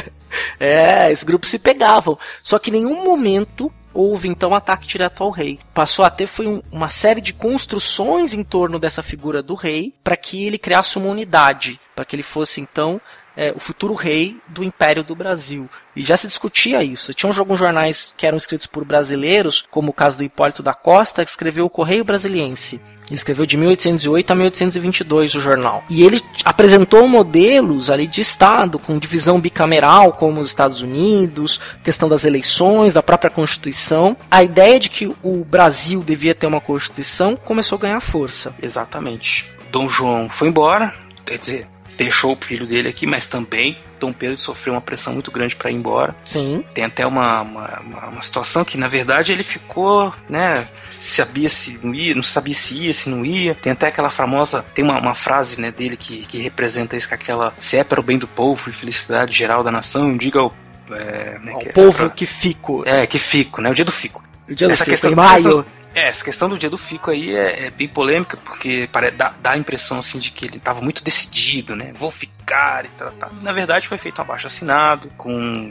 [LAUGHS] é, esses grupos se pegavam. Só que em nenhum momento houve então ataque direto ao rei. Passou a ter foi um- uma série de construções em torno dessa figura do rei para que ele criasse uma unidade, para que ele fosse então é, o futuro rei do Império do Brasil. E já se discutia isso. Tinha alguns jornais que eram escritos por brasileiros, como o caso do Hipólito da Costa, que escreveu o Correio Brasiliense. Ele escreveu de 1808 a 1822 o jornal. E ele apresentou modelos ali de Estado, com divisão bicameral, como os Estados Unidos, questão das eleições, da própria Constituição. A ideia de que o Brasil devia ter uma Constituição começou a ganhar força. exatamente. Dom João foi embora, quer dizer, deixou o filho dele aqui, mas também Dom Pedro sofreu uma pressão muito grande para ir embora. Sim, Tem até uma, uma, uma- uma situação que, na verdade, ele ficou, né? Sabia se não ia, não sabia se ia, se não ia. Tem até aquela famosa. Tem uma, uma frase né, dele que, que representa isso, que é aquela. Se é para o bem do povo e felicidade geral da nação, diga ao. É, como é ao que é povo frase? que fico. É, que fico, né? O dia do fico. O dia do essa fico, questão em maio. questão- é, essa questão do dia do fico aí é, é bem polêmica, porque dá, dá a impressão assim de que ele estava muito decidido, né? Vou ficar e tal, tal. Na verdade, foi feito um abaixo assinado, com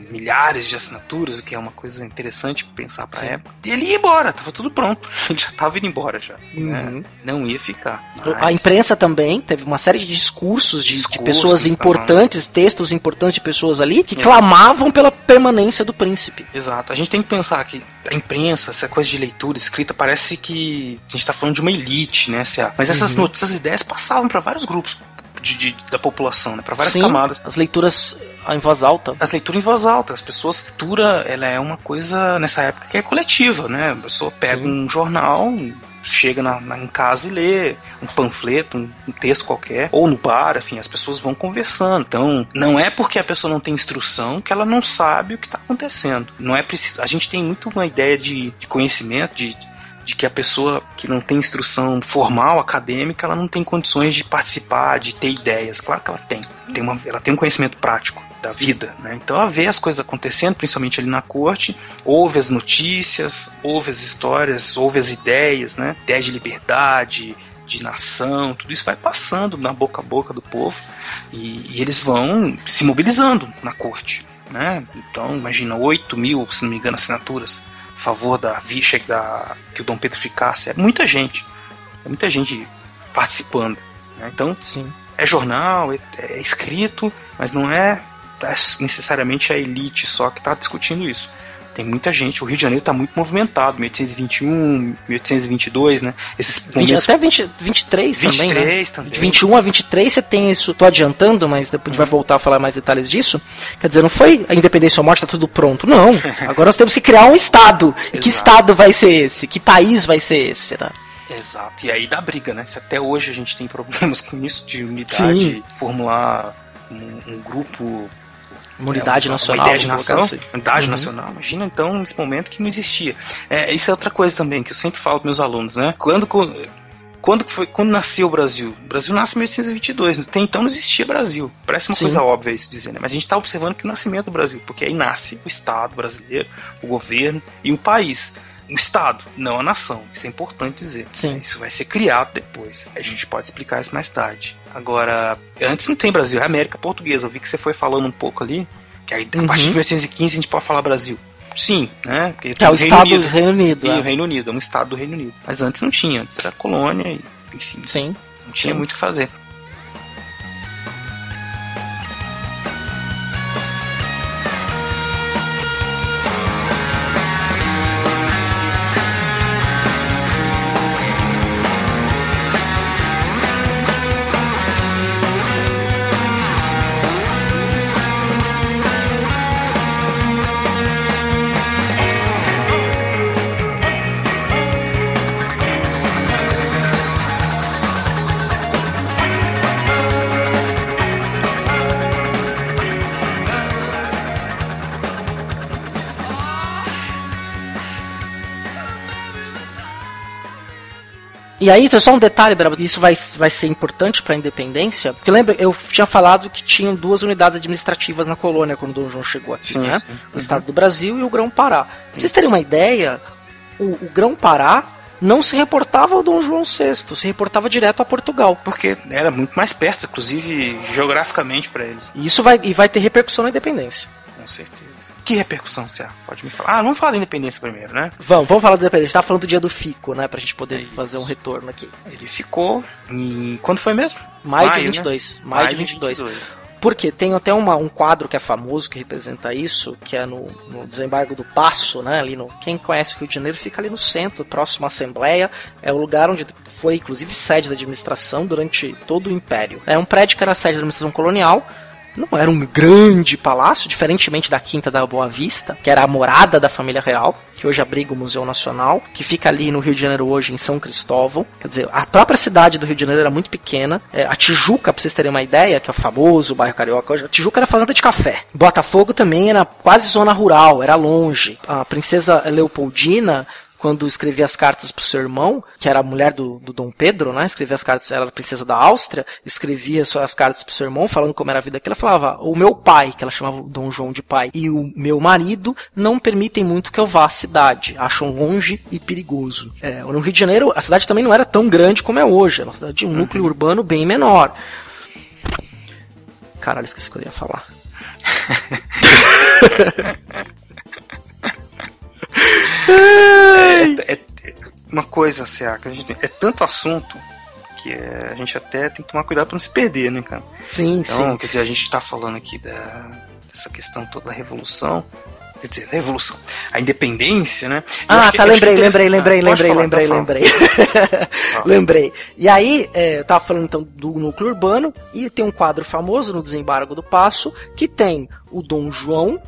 milhares de assinaturas, o que é uma coisa interessante pensar pra Sim. época. E ele ia embora, tava tudo pronto. [LAUGHS] Ele já tava indo embora já. né? Uhum. Não ia ficar. A Mas- imprensa também teve uma série de discursos de, de Discursos, pessoas tá importantes, textos importantes de pessoas ali, que Exato. clamavam pela permanência do príncipe. Exato. A gente tem que pensar que a imprensa, essa coisa de leitura escrita, parece que a gente tá falando de uma elite, né? Mas essas Uhum. notícias, essas ideias passavam para vários grupos de, de- da população, né? Para várias Sim, camadas. as leituras em voz alta. As leituras em voz alta, as pessoas. Leitura, ela é uma coisa nessa época que é coletiva, né? A pessoa pega Sim. um jornal, chega na, na- em casa e lê um panfleto, um, um texto qualquer, ou no bar, enfim, as pessoas vão conversando. Então, não é porque a pessoa não tem instrução que ela não sabe o que está acontecendo. Não é preciso. A gente tem muito uma ideia de, de conhecimento, de, de que a pessoa que não tem instrução formal, acadêmica, ela não tem condições de participar, de ter ideias. Claro que ela tem. tem uma, ela tem um conhecimento prático da vida, né? Então ela vê as coisas acontecendo, principalmente ali na corte, ouve as notícias, ouve as histórias, ouve as ideias, né? Ideias de liberdade, de nação, tudo isso vai passando na boca a boca do povo e, e eles vão se mobilizando na corte, né? Então imagina 8 mil, se não me engano, assinaturas favor da vicha da, que o Dom Pedro ficasse. É muita gente, é muita gente participando. né? Então Sim. é jornal, é, é escrito, mas não é, é necessariamente a elite só que está discutindo isso. Tem muita gente, o Rio de Janeiro está muito movimentado, 1821, 1822, né? Esses 20, momentos- até 20, 23, também, né? 23 também. De 21 a 23 você tem isso, tô adiantando, mas depois a gente vai voltar a falar mais detalhes disso. Quer dizer, não foi a independência ou morte, tá tudo pronto. Não. [LAUGHS] Agora nós temos que criar um Estado. E que. Estado vai ser esse? Que país vai ser esse? Né? Exato. E aí dá briga, né? Se até hoje a gente tem problemas [LAUGHS] com isso de unidade, Sim. formular um, um grupo. Uma unidade é, uma, nacional. Uma ideia de nação. assim. Unidade Uhum. nacional. Imagina então nesse momento que não existia. É, isso é outra coisa também que eu sempre falo para meus alunos, né? Quando. Quando, foi, quando nasceu o Brasil? O Brasil nasce em 1822, até então não existia Brasil. Parece uma Sim. coisa óbvia isso dizer, né? Mas a gente está observando que o nascimento do Brasil, porque aí nasce o Estado brasileiro, o governo e o país. O Estado, não a nação. Isso é importante dizer. Sim. Isso vai ser criado depois. A gente pode explicar isso mais tarde. Agora, antes não tem Brasil, é América Portuguesa. Eu vi que você foi falando um pouco ali. Que aí, a Uhum. partir de 1815 a gente pode falar Brasil. Sim, né? Porque é o Reino Estado Unido. do Reino Unido. E é. o Reino Unido, é um estado do Reino Unido. Mas antes não tinha, antes era colônia e, enfim, Sim. não tinha Sim. muito o que fazer. E aí, só um detalhe, Brabo, isso vai, vai ser importante para a independência, porque lembra, eu tinha falado que tinham duas unidades administrativas na colônia quando Dom João chegou aqui, Sim, né? sim. O estado do Brasil e o Grão-Pará. Pra vocês terem uma ideia, o, o Grão-Pará não se reportava ao Dom João VI, se reportava direto a Portugal. Porque era muito mais perto, inclusive geograficamente para eles. E isso vai, e vai ter repercussão na independência. Com certeza. Que repercussão, você pode me falar? Ah, vamos falar da independência primeiro, né? Vamos, vamos falar da independência. A gente tá falando do dia do Fico, né? Pra gente poder É fazer um retorno aqui. Ele ficou em... Quando foi mesmo? Maio, de né? 22. Maio, de Maio 22. Porque tem até uma, um quadro que é famoso que representa isso, que é no, no desembargo do Passo, né? Ali no, quem conhece o Rio de Janeiro fica ali no centro, próximo à Assembleia. É o lugar onde foi, inclusive, sede da administração durante todo o Império. É um prédio que era sede da administração colonial. Não era um grande palácio, diferentemente da Quinta da Boa Vista, que era a morada da família real, que hoje abriga o Museu Nacional, que fica ali no Rio de Janeiro hoje, em São Cristóvão. Quer dizer, a própria cidade do Rio de Janeiro era muito pequena. É, a Tijuca, pra vocês terem uma ideia, que é o famoso bairro carioca hoje, a Tijuca era fazenda de café. Botafogo também era quase zona rural, era longe. A princesa Leopoldina quando escrevia as cartas pro seu irmão, que era a mulher do, do Dom Pedro, né? Escrevia as cartas, ela era a princesa da Áustria, escrevia suas cartas pro seu irmão, falando como era a vida dele. Ela falava, o meu pai, que ela chamava o Dom João de pai, e o meu marido não permitem muito que eu vá à cidade. Acham longe e perigoso. É, no Rio de Janeiro, a cidade também não era tão grande como é hoje. Era uma cidade de um núcleo urbano bem menor. Caralho, esqueci o que eu ia falar. [LAUGHS] É, é- é uma coisa, Cia, que a gente é tanto assunto que é, a gente até tem que tomar cuidado pra não se perder, né, cara? Sim, Então, sim. quer dizer, a gente tá falando aqui da, dessa questão toda da revolução. Quer dizer, revolução. A independência, né? Eu Ah, tá, que lembrei, lembrei, lembrei, Ah, lembrei, falar, lembrei, lembrei. [LAUGHS] Lembrei. E aí, é, eu tava falando então do núcleo urbano, e tem um quadro famoso no Desembargo do Passo, que tem o Dom João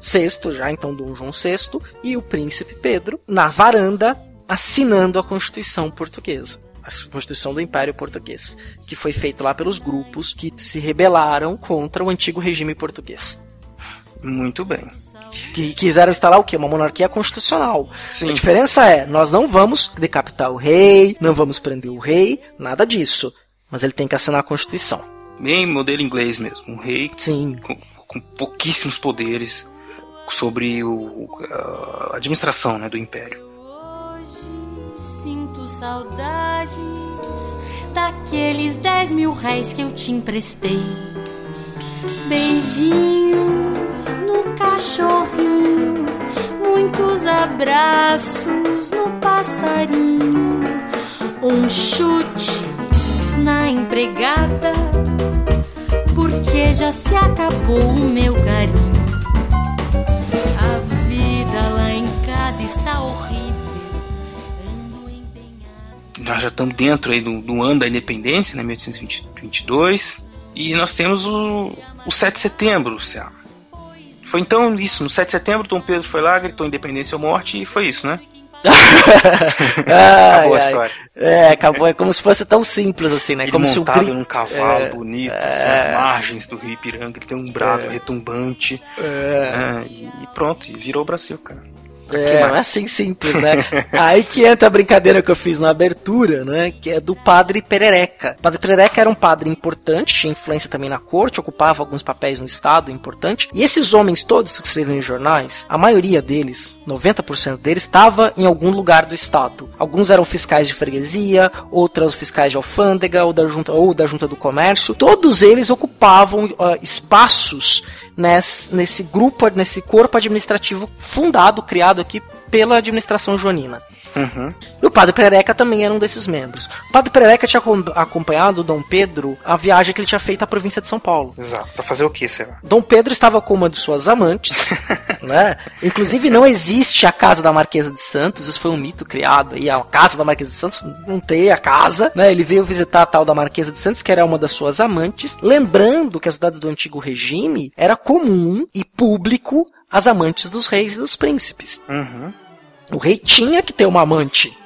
VI, já então Dom João VI, e o Príncipe Pedro, na varanda, assinando a Constituição Portuguesa. A Constituição do Império Português, que foi feita lá pelos grupos que se rebelaram contra o antigo regime português. Muito bem. Que quiseram instalar o quê? Uma monarquia constitucional. Sim. A diferença é, nós não vamos decapitar o rei, não vamos prender o rei, nada disso. Mas ele tem que assinar a Constituição. Bem modelo inglês mesmo. Um rei Sim. com, com pouquíssimos poderes sobre o, a administração né, do império. Hoje sinto saudades daqueles 10 mil réis que eu te emprestei. Beijinhos no cachorrinho, muitos abraços no passarinho, um chute na empregada, porque já se acabou o meu carinho. A vida lá em casa está horrível. Ando empenhado. Nós já estamos dentro aí do, do ano da independência, né, 1822. E nós temos o, o 7 de setembro, Cia. Foi então isso, no 7 de setembro, Dom Pedro foi lá, gritou independência ou morte, e foi isso, né? [LAUGHS] Acabou a história. É, acabou. É como se fosse tão simples assim, né? Ele como se o montado num cavalo É, bonito, assim, as margens do Rio Ipiranga, ele tem um brado retumbante. né, e, e pronto, e virou o Brasil, cara. É, não é assim simples, né? [LAUGHS] Aí que entra a brincadeira que eu fiz na abertura, né? Que é do padre Perereca. O padre Perereca era um padre importante, tinha influência também na corte, ocupava alguns papéis no Estado importante. E esses homens todos que escrevem em jornais, a maioria deles, 90% deles, estava em algum lugar do Estado. Alguns eram fiscais de freguesia, outros fiscais de alfândega ou da junta, ou da junta do comércio. Todos eles ocupavam ah, espaços nesse, nesse grupo, nesse corpo administrativo fundado, criado aqui pela administração joanina. Uhum. E o padre Perereca também era um desses membros. O padre Perereca tinha acom- acompanhado Dom Pedro a viagem que ele tinha feito à província de São Paulo. Exato. Pra fazer o que, será? Dom Pedro estava com uma de suas amantes, [LAUGHS] né? Inclusive não existe a casa da Marquesa de Santos, isso foi um mito criado aí, a casa da Marquesa de Santos não tem a casa, né? Ele veio visitar a tal da Marquesa de Santos, que era uma das suas amantes, lembrando que as cidades do antigo regime era comum e público as amantes dos reis e dos príncipes. Uhum. O rei tinha que ter uma amante.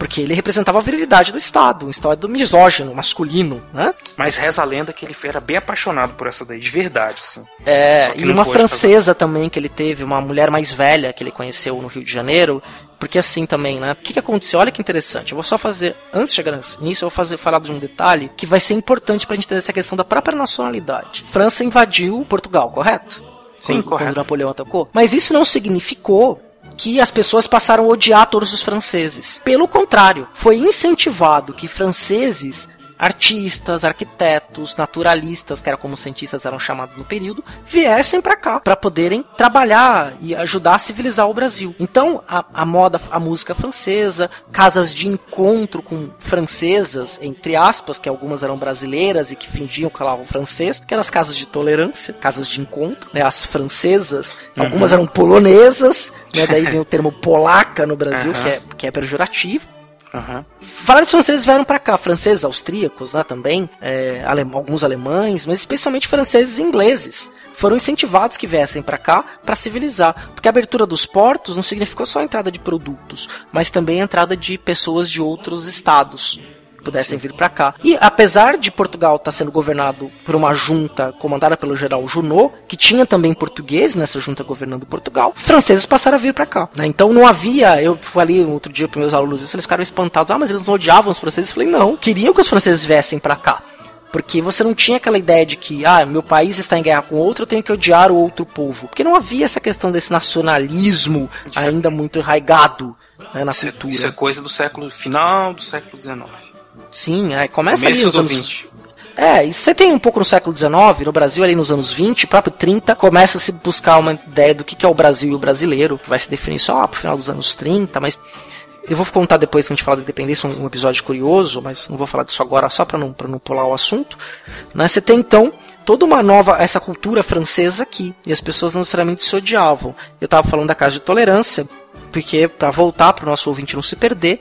Porque ele representava a virilidade do Estado, um Estado misógino, masculino, né? Mas reza a lenda que ele era bem apaixonado por essa daí, de verdade, assim. É, e uma francesa também que ele teve, uma mulher mais velha que ele conheceu no Rio de Janeiro. Porque assim também, né? O que, que aconteceu? Olha que interessante. Eu vou só fazer, antes de chegar nisso, eu vou fazer, falar de um detalhe que vai ser importante pra gente entender essa questão da própria nacionalidade. França invadiu Portugal, correto? Sim, quando, correto. Quando Napoleão atacou. Mas isso não significou que as pessoas passaram a odiar todos os franceses. Pelo contrário, foi incentivado que franceses artistas, arquitetos, naturalistas, que era como os cientistas eram chamados no período, viessem para cá para poderem trabalhar e ajudar a civilizar o Brasil. Então, a, a moda, a música francesa, casas de encontro com francesas, entre aspas, que algumas eram brasileiras e que fingiam que falavam francês, que eram as casas de tolerância, casas de encontro, né, as francesas, algumas eram polonesas, né, daí vem o termo polaca no Brasil, Aham. que, é, que é pejorativo. Aham. Vários franceses vieram pra cá, franceses, austríacos, né, também, é, alem- alguns alemães, mas especialmente franceses e ingleses. Foram incentivados que viessem pra cá pra civilizar, porque a abertura dos portos não significou só a entrada de produtos, mas também a entrada de pessoas de outros estados pudessem vir pra cá. E apesar de Portugal estar sendo governado por uma junta comandada pelo general Junot, que tinha também português nessa junta governando Portugal, franceses passaram a vir pra cá. né? Então não havia, eu falei outro dia para meus alunos isso, eles ficaram espantados, ah, mas eles não odiavam os franceses. Eu falei, não, queriam que os franceses viessem pra cá. Porque você não tinha aquela ideia de que, ah, meu país está em guerra com outro, eu tenho que odiar o outro povo. Porque não havia essa questão desse nacionalismo ainda muito enraigado né, na Isso, é- cultura. isso é coisa do século final do século XIX. Sim, é, começa ali Começo nos do anos 20. É, e você tem um pouco no século XIX, no Brasil ali nos anos 20, próprio 30, começa a se buscar uma ideia do que é o Brasil e o brasileiro, que vai se definir só lá pro final dos anos 30, mas eu vou contar depois que a gente fala da independência um, episódio curioso, mas não vou falar disso agora só para não, pra não pular o assunto. Né? Você tem então toda uma nova, essa cultura francesa aqui, e as pessoas não necessariamente se odiavam. Eu tava falando da casa de tolerância, porque para voltar pro nosso ouvinte não se perder,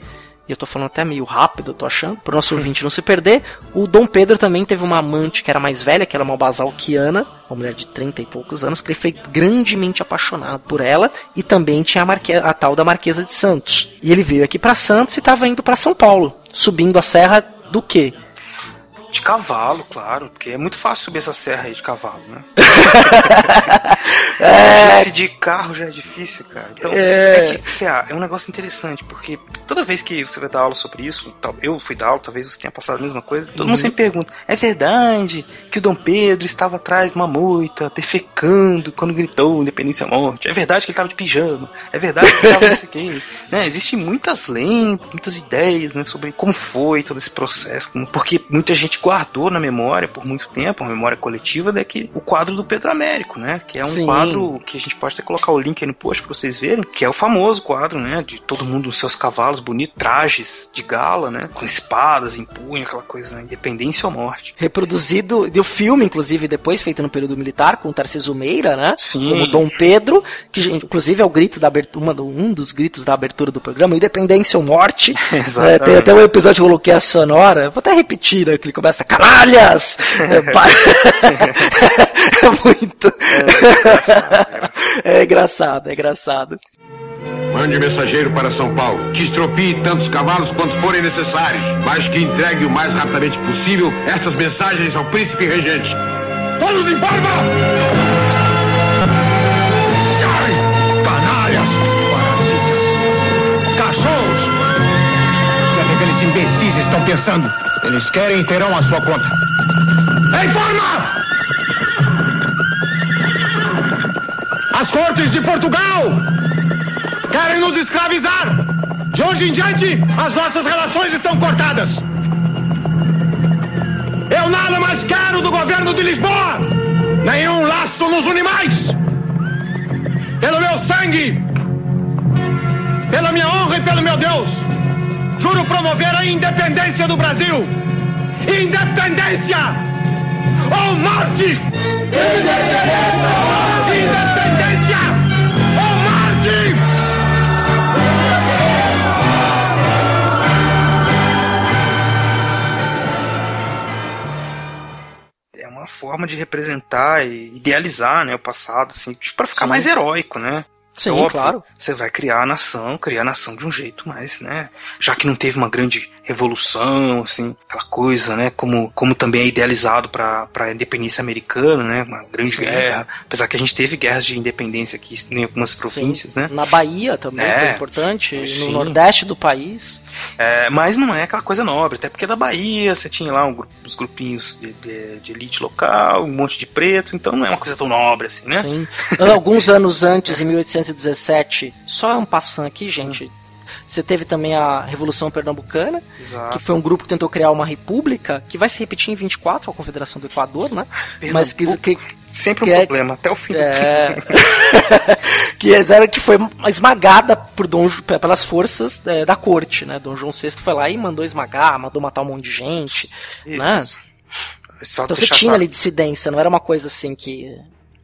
e eu tô falando até meio rápido, eu tô achando, pro nosso ouvinte não se perder, o Dom Pedro também teve uma amante que era mais velha, que era uma basalquiana, uma mulher de 30 e poucos anos, que ele foi grandemente apaixonado por ela, e também tinha a, marque- a tal da Marquesa de Santos. E ele veio aqui pra Santos e tava indo pra São Paulo, subindo a serra do quê? De cavalo, claro, porque é muito fácil subir essa serra aí de cavalo, né? [LAUGHS] É. Se de carro já é difícil, cara. Então, É. é, que, CA, é um negócio interessante, porque toda vez que você vai dar aula sobre isso, eu fui dar aula, talvez você tenha passado a mesma coisa, todo Uhum. mundo sempre pergunta: é verdade que o Dom Pedro estava atrás de uma moita, defecando quando gritou independência ou morte? É verdade que ele estava de pijama? É verdade que ele estava não sei o quê? [LAUGHS] Né? Existem muitas lentes, muitas ideias né, sobre como foi todo esse processo, como- porque muita gente guardou na memória por muito tempo, uma memória coletiva, daqui o quadro do Pedro Américo, né? Que é um Sim. quadro que a gente pode até colocar o link aí no post pra vocês verem, que é o famoso quadro, né? De todo mundo nos seus cavalos bonitos, trajes de gala, né? Com espadas em punho, aquela coisa, né? Independência ou morte. reproduzido do filme, inclusive, depois feito no período militar, com o Tarcísio Meira, né? Sim. Como Dom Pedro, que inclusive é o grito da abertura, uma um dos gritos da abertura do programa, Independência ou Morte. Exatamente. [LAUGHS] É, tem até um episódio que coloquei a sonora, vou até repetir, né? Que ele começa, canalhas! [LAUGHS] É, [LAUGHS] é muito. É engraçado, é engraçado. Mande mensageiro para São Paulo, que estropie tantos cavalos quantos forem necessários, mas que entregue o mais rapidamente possível estas mensagens ao príncipe regente. Todos em forma! Aqueles imbecis estão pensando? Eles querem e terão a sua conta. Em forma! As cortes de Portugal querem nos escravizar. De hoje em diante, as nossas relações estão cortadas. Eu nada mais quero do governo de Lisboa. Nenhum laço nos une mais. Pelo meu sangue, pela minha honra e pelo meu Deus, juro promover a independência do Brasil. Independência ou morte! Independência ou morte! É uma forma de representar e idealizar, né, o passado, assim, para ficar Sim. mais heróico, né? Sim, Óbvio, claro. Você vai criar a nação, criar a nação de um jeito mais, né? Já que não teve uma grande revolução, assim, aquela coisa, né? Como, como também é idealizado para a independência americana, né? Uma grande Sim. guerra. Apesar que a gente teve guerras de independência aqui em algumas províncias, né? Na Bahia também É, foi importante, sim. no nordeste do país. É, mas não é aquela coisa nobre, até porque da Bahia você tinha lá um uns grupinhos de, de- de elite local, um monte de preto, então não é uma coisa tão nobre assim, né? Sim. Alguns anos antes, em 1817, só um passando aqui, Sim. gente. Você teve também a Revolução Pernambucana, Exato. que foi um grupo que tentou criar uma república, que vai se repetir em 24, a Confederação do Equador, né? Mas que, que, Sempre um que é- problema, até o fim do é, [LAUGHS] que era que foi esmagada por Dom, pelas forças é, da corte, né? Dom João VI foi lá e mandou esmagar, mandou matar um monte de gente, né? Isso. Só Então você tinha claro, ali dissidência, não era uma coisa assim que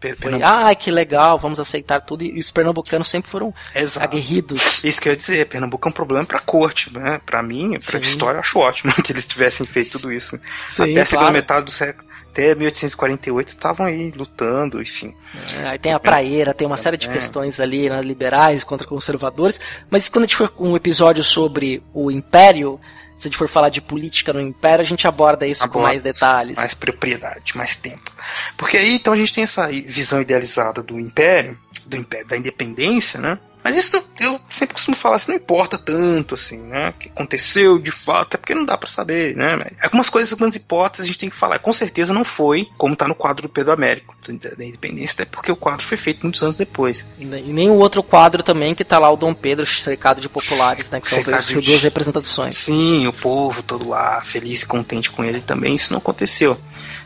foi, Pernambuco- ah, que legal, vamos aceitar tudo. E os pernambucanos sempre foram Exato. aguerridos. Isso que eu ia dizer, Pernambuco é um problema pra corte, né? Pra mim, pra Sim. história, eu acho ótimo [LAUGHS] que eles tivessem feito tudo isso. Sim, Até a segunda claro. metade do século, até 1848, estavam aí lutando, enfim. É, aí tem a praieira, tem uma série de É. questões ali, né, liberais contra conservadores. Mas quando a gente for com um episódio sobre o Império, se a gente for falar de política no Império, a gente aborda isso com Aborda mais detalhes. Mais propriedade, mais tempo. Porque aí, então, a gente tem essa visão idealizada do Império, do império da independência, né? Mas isso eu sempre costumo falar assim, não importa tanto, assim, né? O que aconteceu de fato, é porque não dá pra saber, né? Mas Algumas coisas, algumas hipóteses a gente tem que falar. Com certeza não foi como tá no quadro do Pedro Américo, da independência, até porque o quadro foi feito muitos anos depois. E ne- nem o outro quadro também que tá lá o Dom Pedro cercado de populares, né? Que são duas, de- duas representações. Sim, o povo todo lá, feliz e contente com ele também, isso não aconteceu.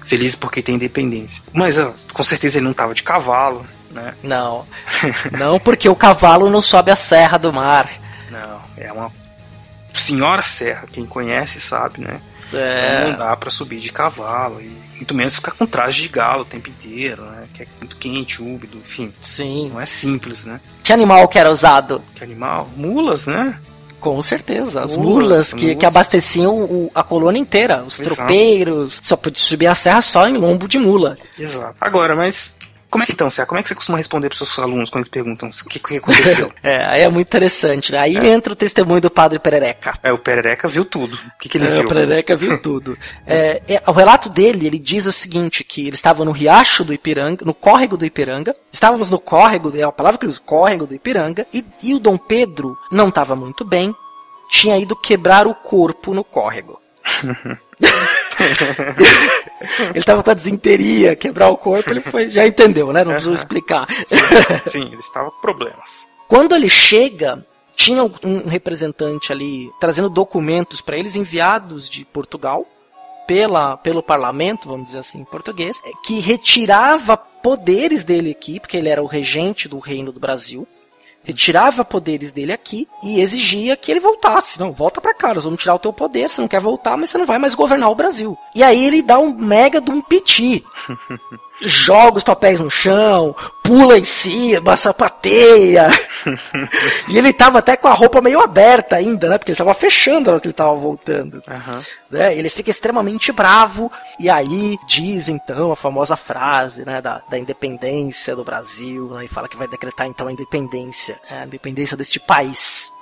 Feliz porque tem independência. Mas ó, com certeza ele não tava de cavalo, né? Não. Não porque o cavalo não sobe a serra do mar. Não, é uma senhora serra, quem conhece sabe, né? É. Não dá pra subir de cavalo e muito menos ficar com traje de galo o tempo inteiro, né? Que é muito quente, úmido, enfim. Sim. Não é simples, né? Que animal que era usado? Que animal? Mulas, né? Com certeza. As Mulas, mulas, que, mulas. que abasteciam o- a colônia inteira. Os Exato. tropeiros. Só podia subir a serra só em lombo de mula. Exato. Agora, mas como é que então, Cé? Como é que você costuma responder pros seus alunos quando eles perguntam o que, que aconteceu? [LAUGHS] É, aí é muito interessante, né? Aí entra o testemunho do padre Perereca. é, o Perereca viu tudo. O que, que ele É, viu? O Perereca viu [LAUGHS] tudo. É, é, o relato dele, ele diz o seguinte, que ele estava no riacho do Ipiranga, no córrego do Ipiranga, estávamos no córrego, é a palavra que ele usa, córrego do Ipiranga, e, e o Dom Pedro não estava muito bem, tinha ido quebrar o corpo no córrego. [LAUGHS] [LAUGHS] ele estava com a desinteria, quebrar o corpo, ele foi, já entendeu, né? Não precisou explicar. Sim, ele estava com problemas. Quando ele chega, tinha um representante ali trazendo documentos para eles enviados de Portugal pela, pelo parlamento, vamos dizer assim, em português, que retirava poderes dele aqui, porque ele era o regente do reino do Brasil. Retirava poderes dele aqui e exigia que ele voltasse. Não, volta pra cá, nós vamos tirar o teu poder. Você não quer voltar, mas você não vai mais governar o Brasil. E aí ele dá um mega de um piti joga os papéis no chão, pula em cima, sapateia. e ele tava até com a roupa meio aberta ainda, né? Porque ele tava fechando na hora que ele tava voltando. Aham. Né? Ele fica extremamente bravo. E aí diz então a famosa frase né, da, da independência do Brasil. Né? E fala que vai decretar então a independência. né, A independência deste país.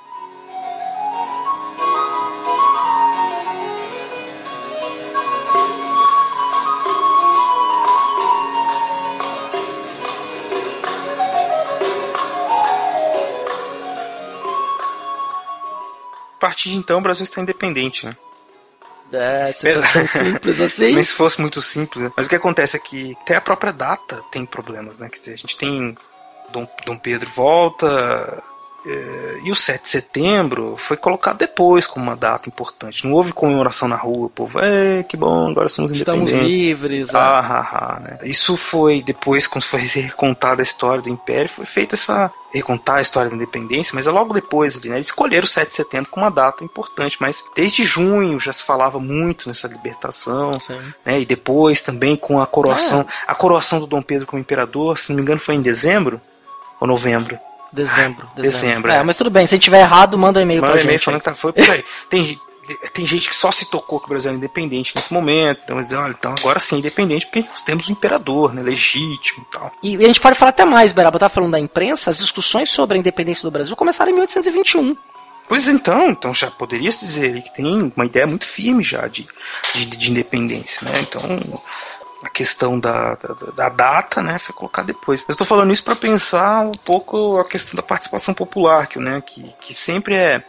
A partir de então, o Brasil está independente, né? É, se fosse tão simples assim. [LAUGHS] Nem se fosse muito simples. né? Mas o que acontece é que até a própria data tem problemas, né? Quer dizer, a gente tem Dom, Dom Pedro volta. Eh, e o 7 de setembro foi colocado depois como uma data importante. Não houve comemoração na rua, o povo, é, que bom, agora somos Estamos independentes. livres. é. Ah, ah, ah, né? Isso foi depois, quando foi [LAUGHS] recontada a história do Império, foi feita essa. recontar a história da independência, mas é logo depois ali, né? Eles escolheram o 7 de setembro como uma data importante, mas desde junho já se falava muito nessa libertação, né? E depois também com a coroação. A coroação do Dom Pedro como imperador, se não me engano, foi em dezembro ou novembro. Dezembro. Dezembro, É, é. mas tudo bem. Se a gente tiver errado, manda um e-mail Manda pra um e-mail gente. falando que tá, foi por aí. Tem tem gente que só se tocou que o Brasil era independente nesse momento. Então, dizer, olha, então agora sim é independente porque nós temos um imperador, né? Legítimo e tal. E a gente pode falar até mais, Beraba, eu tava falando da imprensa, as discussões sobre a independência do Brasil começaram em 1821. Pois então, então já poderia se dizer que tem uma ideia muito firme já de, de, de independência, né? Então a questão da, da, da data, né, foi colocada depois. Eu estou falando isso para pensar um pouco a questão da participação popular, que, né, que, que sempre é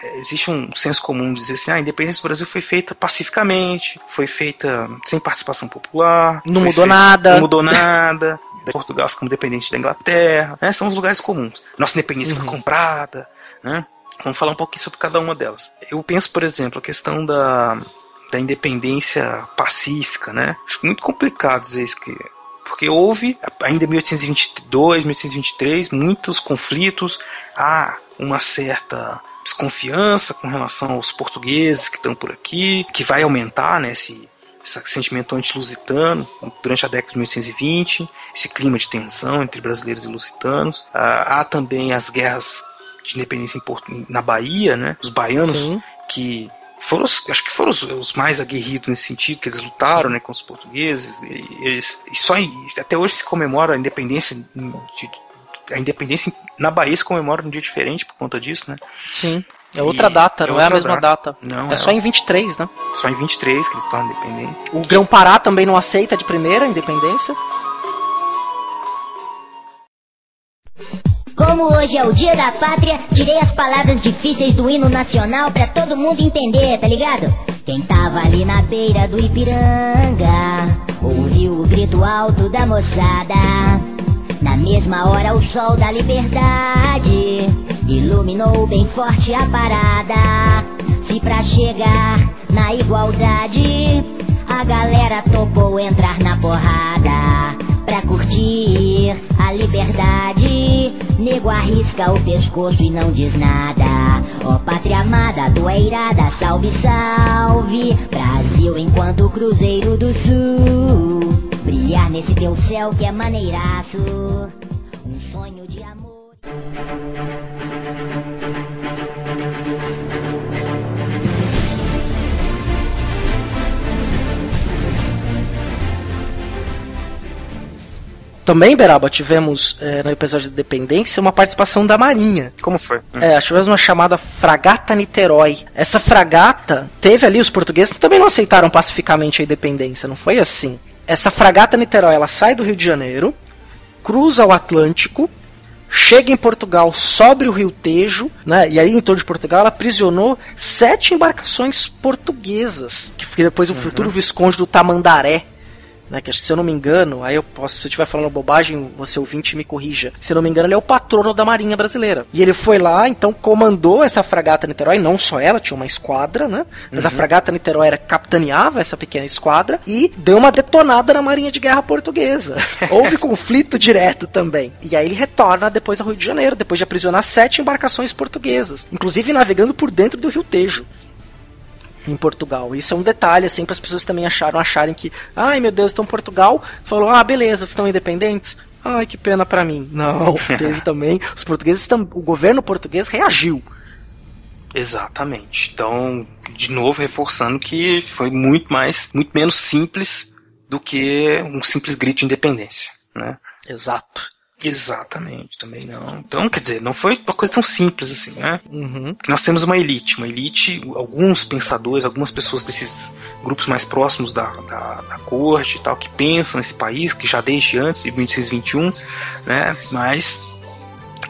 é, existe um senso comum de dizer assim, ah, a independência do Brasil foi feita pacificamente, foi feita sem participação popular, Não mudou feita- nada. não mudou nada. [LAUGHS] Portugal ficamos dependentes da Inglaterra, né? São os lugares comuns. Nossa independência Uhum. foi comprada, né? Vamos falar um pouquinho sobre cada uma delas. Eu penso, por exemplo, a questão da, da independência pacífica, né? Acho muito complicado dizer isso que porque houve ainda em 1822, 1823 muitos conflitos, há uma certa desconfiança com relação aos portugueses que estão por aqui, que vai aumentar, né, esse, esse sentimento anti-lusitano durante a década de 1820, esse clima de tensão entre brasileiros e lusitanos. Ah, há também as guerras de independência na Bahia, né, os baianos Sim. que foram os, acho que foram os, os mais aguerridos nesse sentido, que eles lutaram né, com os portugueses. E, eles, e só em- até hoje se comemora a independência. de- a independência na Bahia se comemora num dia diferente por conta disso, né? Sim. É outra E data, é não é a mesma data. Não, é só em 23, né? Só em 23 que eles tornam independentes. O Grão-Pará também não aceita de primeira a independência. Como hoje é o dia da pátria, tirei as palavras difíceis do hino nacional pra todo mundo entender, tá ligado? Quem tava ali na beira do Ipiranga, ouviu o grito alto da moçada. Na mesma hora o sol da liberdade iluminou bem forte a parada. Se pra chegar na igualdade, a galera topou entrar na porrada. Pra curtir a liberdade, nego arrisca o pescoço e não diz nada. Ó pátria amada, tu é irada, salve, salve. Brasil enquanto Cruzeiro do Sul. Brilhar nesse teu céu que é maneiraço. Um sonho de amor. Também, Beraba, tivemos é, no episódio de Independência uma participação da Marinha. Como foi? É, tivemos uma chamada Fragata Niterói. Essa fragata teve ali os portugueses que também não aceitaram pacificamente a independência, não foi assim. Essa fragata Niterói, ela sai do Rio de Janeiro, cruza o Atlântico, chega em Portugal, sobre o Rio Tejo, né? E aí em torno de Portugal ela aprisionou sete embarcações portuguesas, que foi depois o futuro visconde do Tamandaré. Né, que se eu não me engano, aí eu posso, se eu estiver falando bobagem, você ouvinte me corrija. Se eu não me engano, ele é o patrono da Marinha Brasileira. E ele foi lá, então comandou essa fragata Niterói, não só ela, tinha uma esquadra, né? Mas a fragata Niterói era, capitaneava essa pequena esquadra e deu uma detonada na Marinha de Guerra Portuguesa. [LAUGHS] Houve conflito direto também. E aí ele retorna depois ao Rio de Janeiro, depois de aprisionar sete embarcações portuguesas, inclusive navegando por dentro do Rio Tejo em Portugal. Isso é um detalhe, assim, para as pessoas também acharam, acharem que, ai meu Deus, estão em Portugal, falou, ah, beleza, estão independentes. Ai, que pena para mim. [LAUGHS] Não, teve também. Os portugueses, tam- o governo português reagiu. Exatamente. Então, de novo, reforçando que foi muito mais, muito menos simples do que um simples grito de independência, né? Exato. Exatamente, também não. Então, quer dizer, não foi uma coisa tão simples assim, né? Uhum. Nós temos uma elite, uma elite, alguns pensadores, algumas pessoas desses grupos mais próximos da, da, da corte e tal, que pensam nesse país, que já desde antes de 1821, né? Mas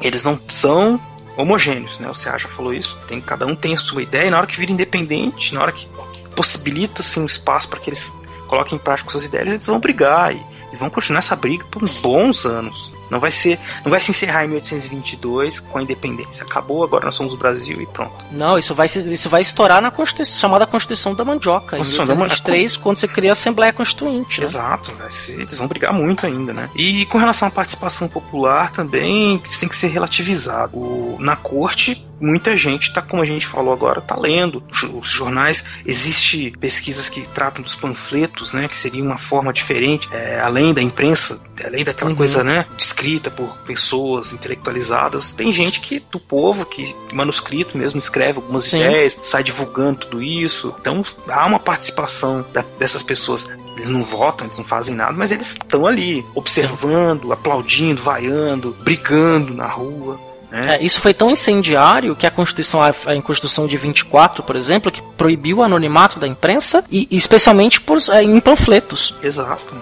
eles não são homogêneos, né? O Ceará já falou isso. Tem, cada um tem a sua ideia, e na hora que vira independente, na hora que possibilita assim, um espaço para que eles coloquem em prática suas ideias, eles vão brigar e, e vão continuar essa briga por bons anos. Não vai ser, não vai se encerrar em 1822 com a independência. Acabou, agora nós somos o Brasil e pronto. Não, isso vai, isso vai estourar na Constituição, chamada Constituição da Mandioca, em Constituição da 1823, quando você cria a Assembleia Constituinte. Né? Exato, ser, eles vão brigar muito ainda, né? E com relação à participação popular também, isso tem que ser relativizado. O- na corte, muita gente tá, como a gente falou agora, tá lendo Os- jornais. Existe pesquisas que tratam dos panfletos, né? Que seria uma forma diferente, é, além da imprensa, além daquela Uhum. coisa, né? Discreta escrita por pessoas intelectualizadas. Tem gente que do povo que manuscrito mesmo escreve algumas Sim. ideias, sai divulgando tudo isso. Então há uma participação da- dessas pessoas. Eles não votam, eles não fazem nada, mas eles estão ali observando, aplaudindo, vaiando, brigando na rua. Né? É, isso foi tão incendiário que a Constituição, a, a Constituição de 24, por exemplo, que proibiu o anonimato da imprensa, e, especialmente por, é, em panfletos. Exato.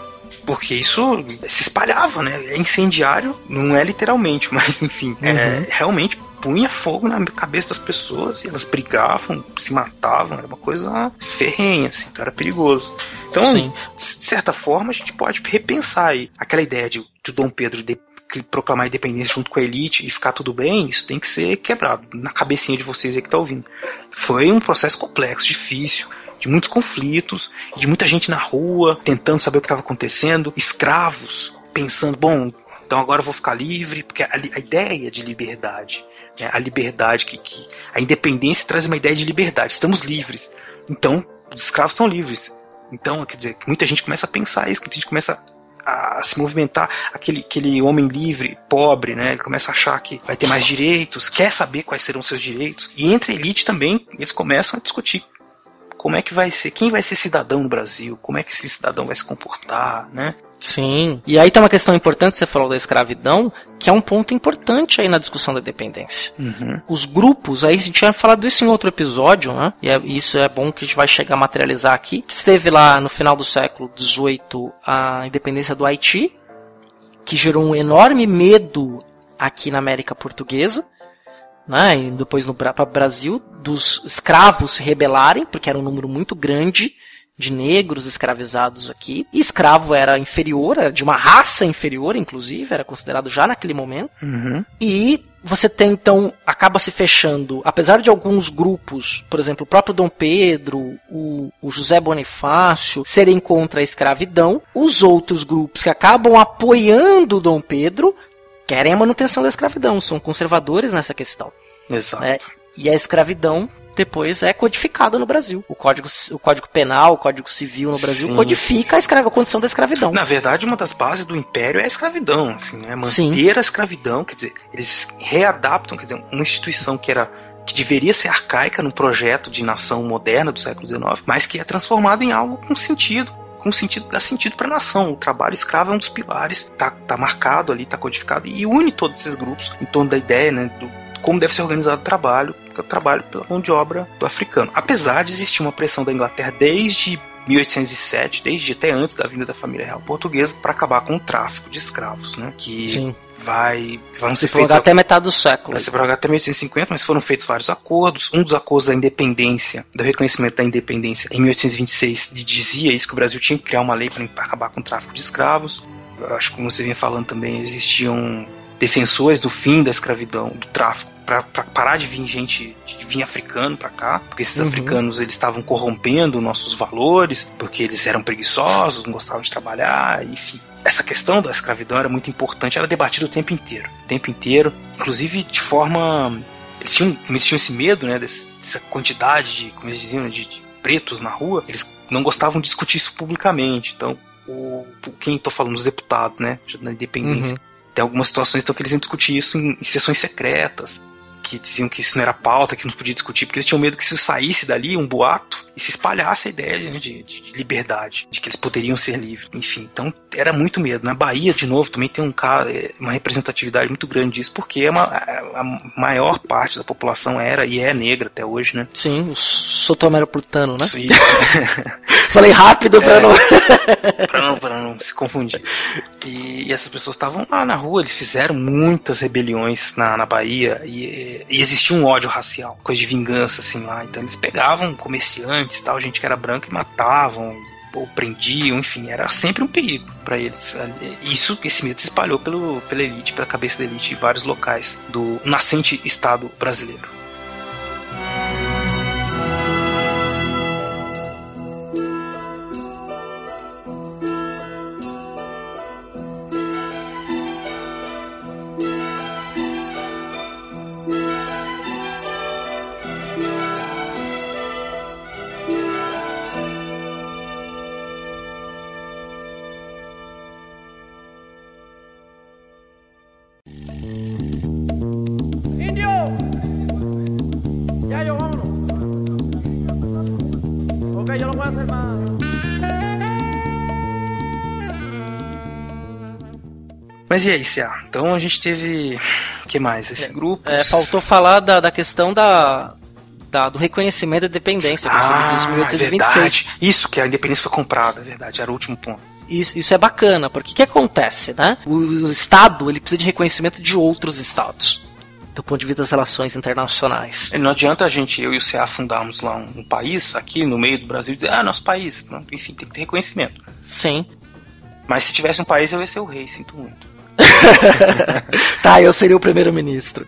Porque isso se espalhava, né? É incendiário, não é literalmente, [LAUGHS] mas enfim, é, realmente punha fogo na cabeça das pessoas e elas brigavam, se matavam, era uma coisa ferrenha, assim, era perigoso. Então, Sim. de certa forma, a gente pode repensar aí aquela ideia de, de Dom Pedro de, proclamar independência junto com a elite e ficar tudo bem, isso tem que ser quebrado na cabecinha de vocês aí que tá ouvindo. Foi um processo complexo, difícil, de muitos conflitos, de muita gente na rua tentando saber o que estava acontecendo, escravos pensando, bom, então agora eu vou ficar livre, porque a, a ideia de liberdade, né, a liberdade que, que a independência traz uma ideia de liberdade, estamos livres. Então, os escravos estão livres. Então, quer dizer, muita gente começa a pensar isso, muita gente começa a se movimentar, aquele, aquele homem livre, pobre, né? Ele começa a achar que vai ter mais direitos, quer saber quais serão seus direitos. E entre a elite também, eles começam a discutir como é que vai ser, quem vai ser cidadão no Brasil, como é que esse cidadão vai se comportar, né? Sim. E aí tem uma questão importante, você falou da escravidão, que é um ponto importante aí na discussão da independência. Uhum. Os grupos, aí a gente tinha falado isso em outro episódio, né? E é- isso é bom que a gente vai chegar a materializar aqui. Que teve lá no final do século XVIII a independência do Haiti, que gerou um enorme medo aqui na América Portuguesa. Né, e depois no Brasil, dos escravos se rebelarem, porque era um número muito grande de negros escravizados aqui. E escravo era inferior, era de uma raça inferior, inclusive, era considerado já naquele momento. Uhum. E você tem então, acaba se fechando, apesar de alguns grupos, por exemplo, o próprio Dom Pedro, o, o José Bonifácio, serem contra a escravidão, os outros grupos que acabam apoiando o Dom Pedro querem a manutenção da escravidão, são conservadores nessa questão. Exato. É, e a escravidão depois é codificada no Brasil. O Código, o código Penal, o Código Civil no Brasil Sim, codifica a, escra- a condição da escravidão. Na verdade, uma das bases do império é a escravidão, assim, né? Manter Sim. a escravidão, quer dizer, eles readaptam, quer dizer, uma instituição que era que deveria ser arcaica num projeto de nação moderna do século XIX, mas que é transformada em algo com sentido, com sentido dá sentido para a nação. O trabalho escravo é um dos pilares, tá, tá marcado ali, tá codificado e une todos esses grupos em torno da ideia, né, do como deve ser organizado o trabalho, trabalho pela mão de obra do africano. Apesar de existir uma pressão da Inglaterra desde 1807, desde até antes da vinda da família real portuguesa, para acabar com o tráfico de escravos, né? Que Sim. vai vão ser Se feitos até metade do século. Vai ser prorrogado até 1850, mas foram feitos vários acordos. Um dos acordos da independência, do reconhecimento da independência, em 1826, dizia isso que o Brasil tinha que criar uma lei para acabar com o tráfico de escravos. Eu acho que, como você vinha falando também, existiam defensores do fim da escravidão, do tráfico, para parar de vir gente, de vir africano para cá, porque esses Uhum. africanos eles estavam corrompendo nossos valores, porque eles eram preguiçosos, não gostavam de trabalhar, enfim. Essa questão da escravidão era muito importante, era debatida o tempo inteiro, o tempo inteiro, inclusive de forma eles tinham, eles tinham esse medo, né, dessa quantidade de, como eles diziam, de, de pretos na rua, eles não gostavam de discutir isso publicamente. Então, o, quem tô falando, os deputados, né, na independência, Uhum. Tem algumas situações então, que eles iam discutir isso em, em sessões secretas, que diziam que isso não era pauta, que não podia discutir, porque eles tinham medo que se saísse dali um boato e se espalhasse a ideia né, de, de- de liberdade, de que eles poderiam ser livres, enfim. Então era muito medo. Na Bahia, de novo, também tem um cara, é, uma representatividade muito grande disso, porque é uma, a, maior parte da população era e é negra até hoje, né? Sim, o sotomeropolitano, né? Isso, [LAUGHS] Falei rápido pra É. não. [LAUGHS] pra não, pra não se confundir. E, e essas pessoas estavam lá na rua, eles fizeram muitas rebeliões na, na Bahia e, e existia um ódio racial, coisa de vingança assim lá. Então eles pegavam comerciantes, tal, gente que era branca e matavam ou prendiam, enfim, era sempre um perigo para eles. Isso, esse medo se espalhou pelo, pela elite, pela cabeça da elite em vários locais do nascente Estado brasileiro. Mas e aí, Cia? Então a gente teve. O que mais? Esse grupo. É, faltou falar da, da questão da, da- do reconhecimento da dependência, por exemplo, dos Ah, 1826. verdade. Isso, que a independência foi comprada, é verdade, era o último ponto. Isso, isso é bacana, porque o que acontece, né? O, o Estado ele precisa de reconhecimento de outros Estados, do ponto de vista das relações internacionais. Não adianta a gente, eu e o CA, fundarmos lá um, um país, aqui no meio do Brasil, e dizer, ah, nosso país. Enfim, tem que ter reconhecimento. Sim. Mas se tivesse um país, eu ia ser o rei, sinto muito. [LAUGHS] Tá, eu seria o primeiro-ministro.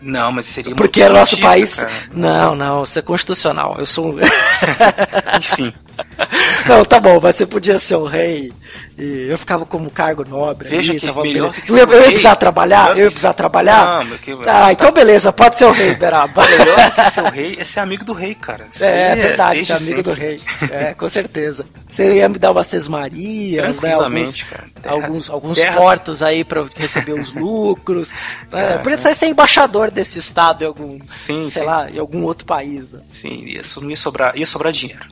Não, mas seria Porque é nosso país. cara. Não, não, isso é constitucional. Eu sou. um- [LAUGHS] Enfim, [LAUGHS] não, tá bom, mas você podia ser o rei. E eu ficava como cargo nobre. Veja ali, que melhor que eu, eu ia precisar trabalhar? Eu ia que- precisar trabalhar? Não, porque- Ah, então beleza, pode ser o rei, Beraba. [LAUGHS] melhor que ser o rei é ser amigo do rei, cara. Isso É, aí verdade, ser amigo sempre. do rei. [LAUGHS] É, com certeza. Você ia me dar umas sesmarias, né? Alguns, cara. Terra- alguns, alguns portos aí pra eu receber os lucros. né? É, Podia até ser embaixador desse estado em algum, Sim, sei sim. lá, em algum outro país. Né? Sim, ia, so- não ia sobrar, ia sobrar dinheiro.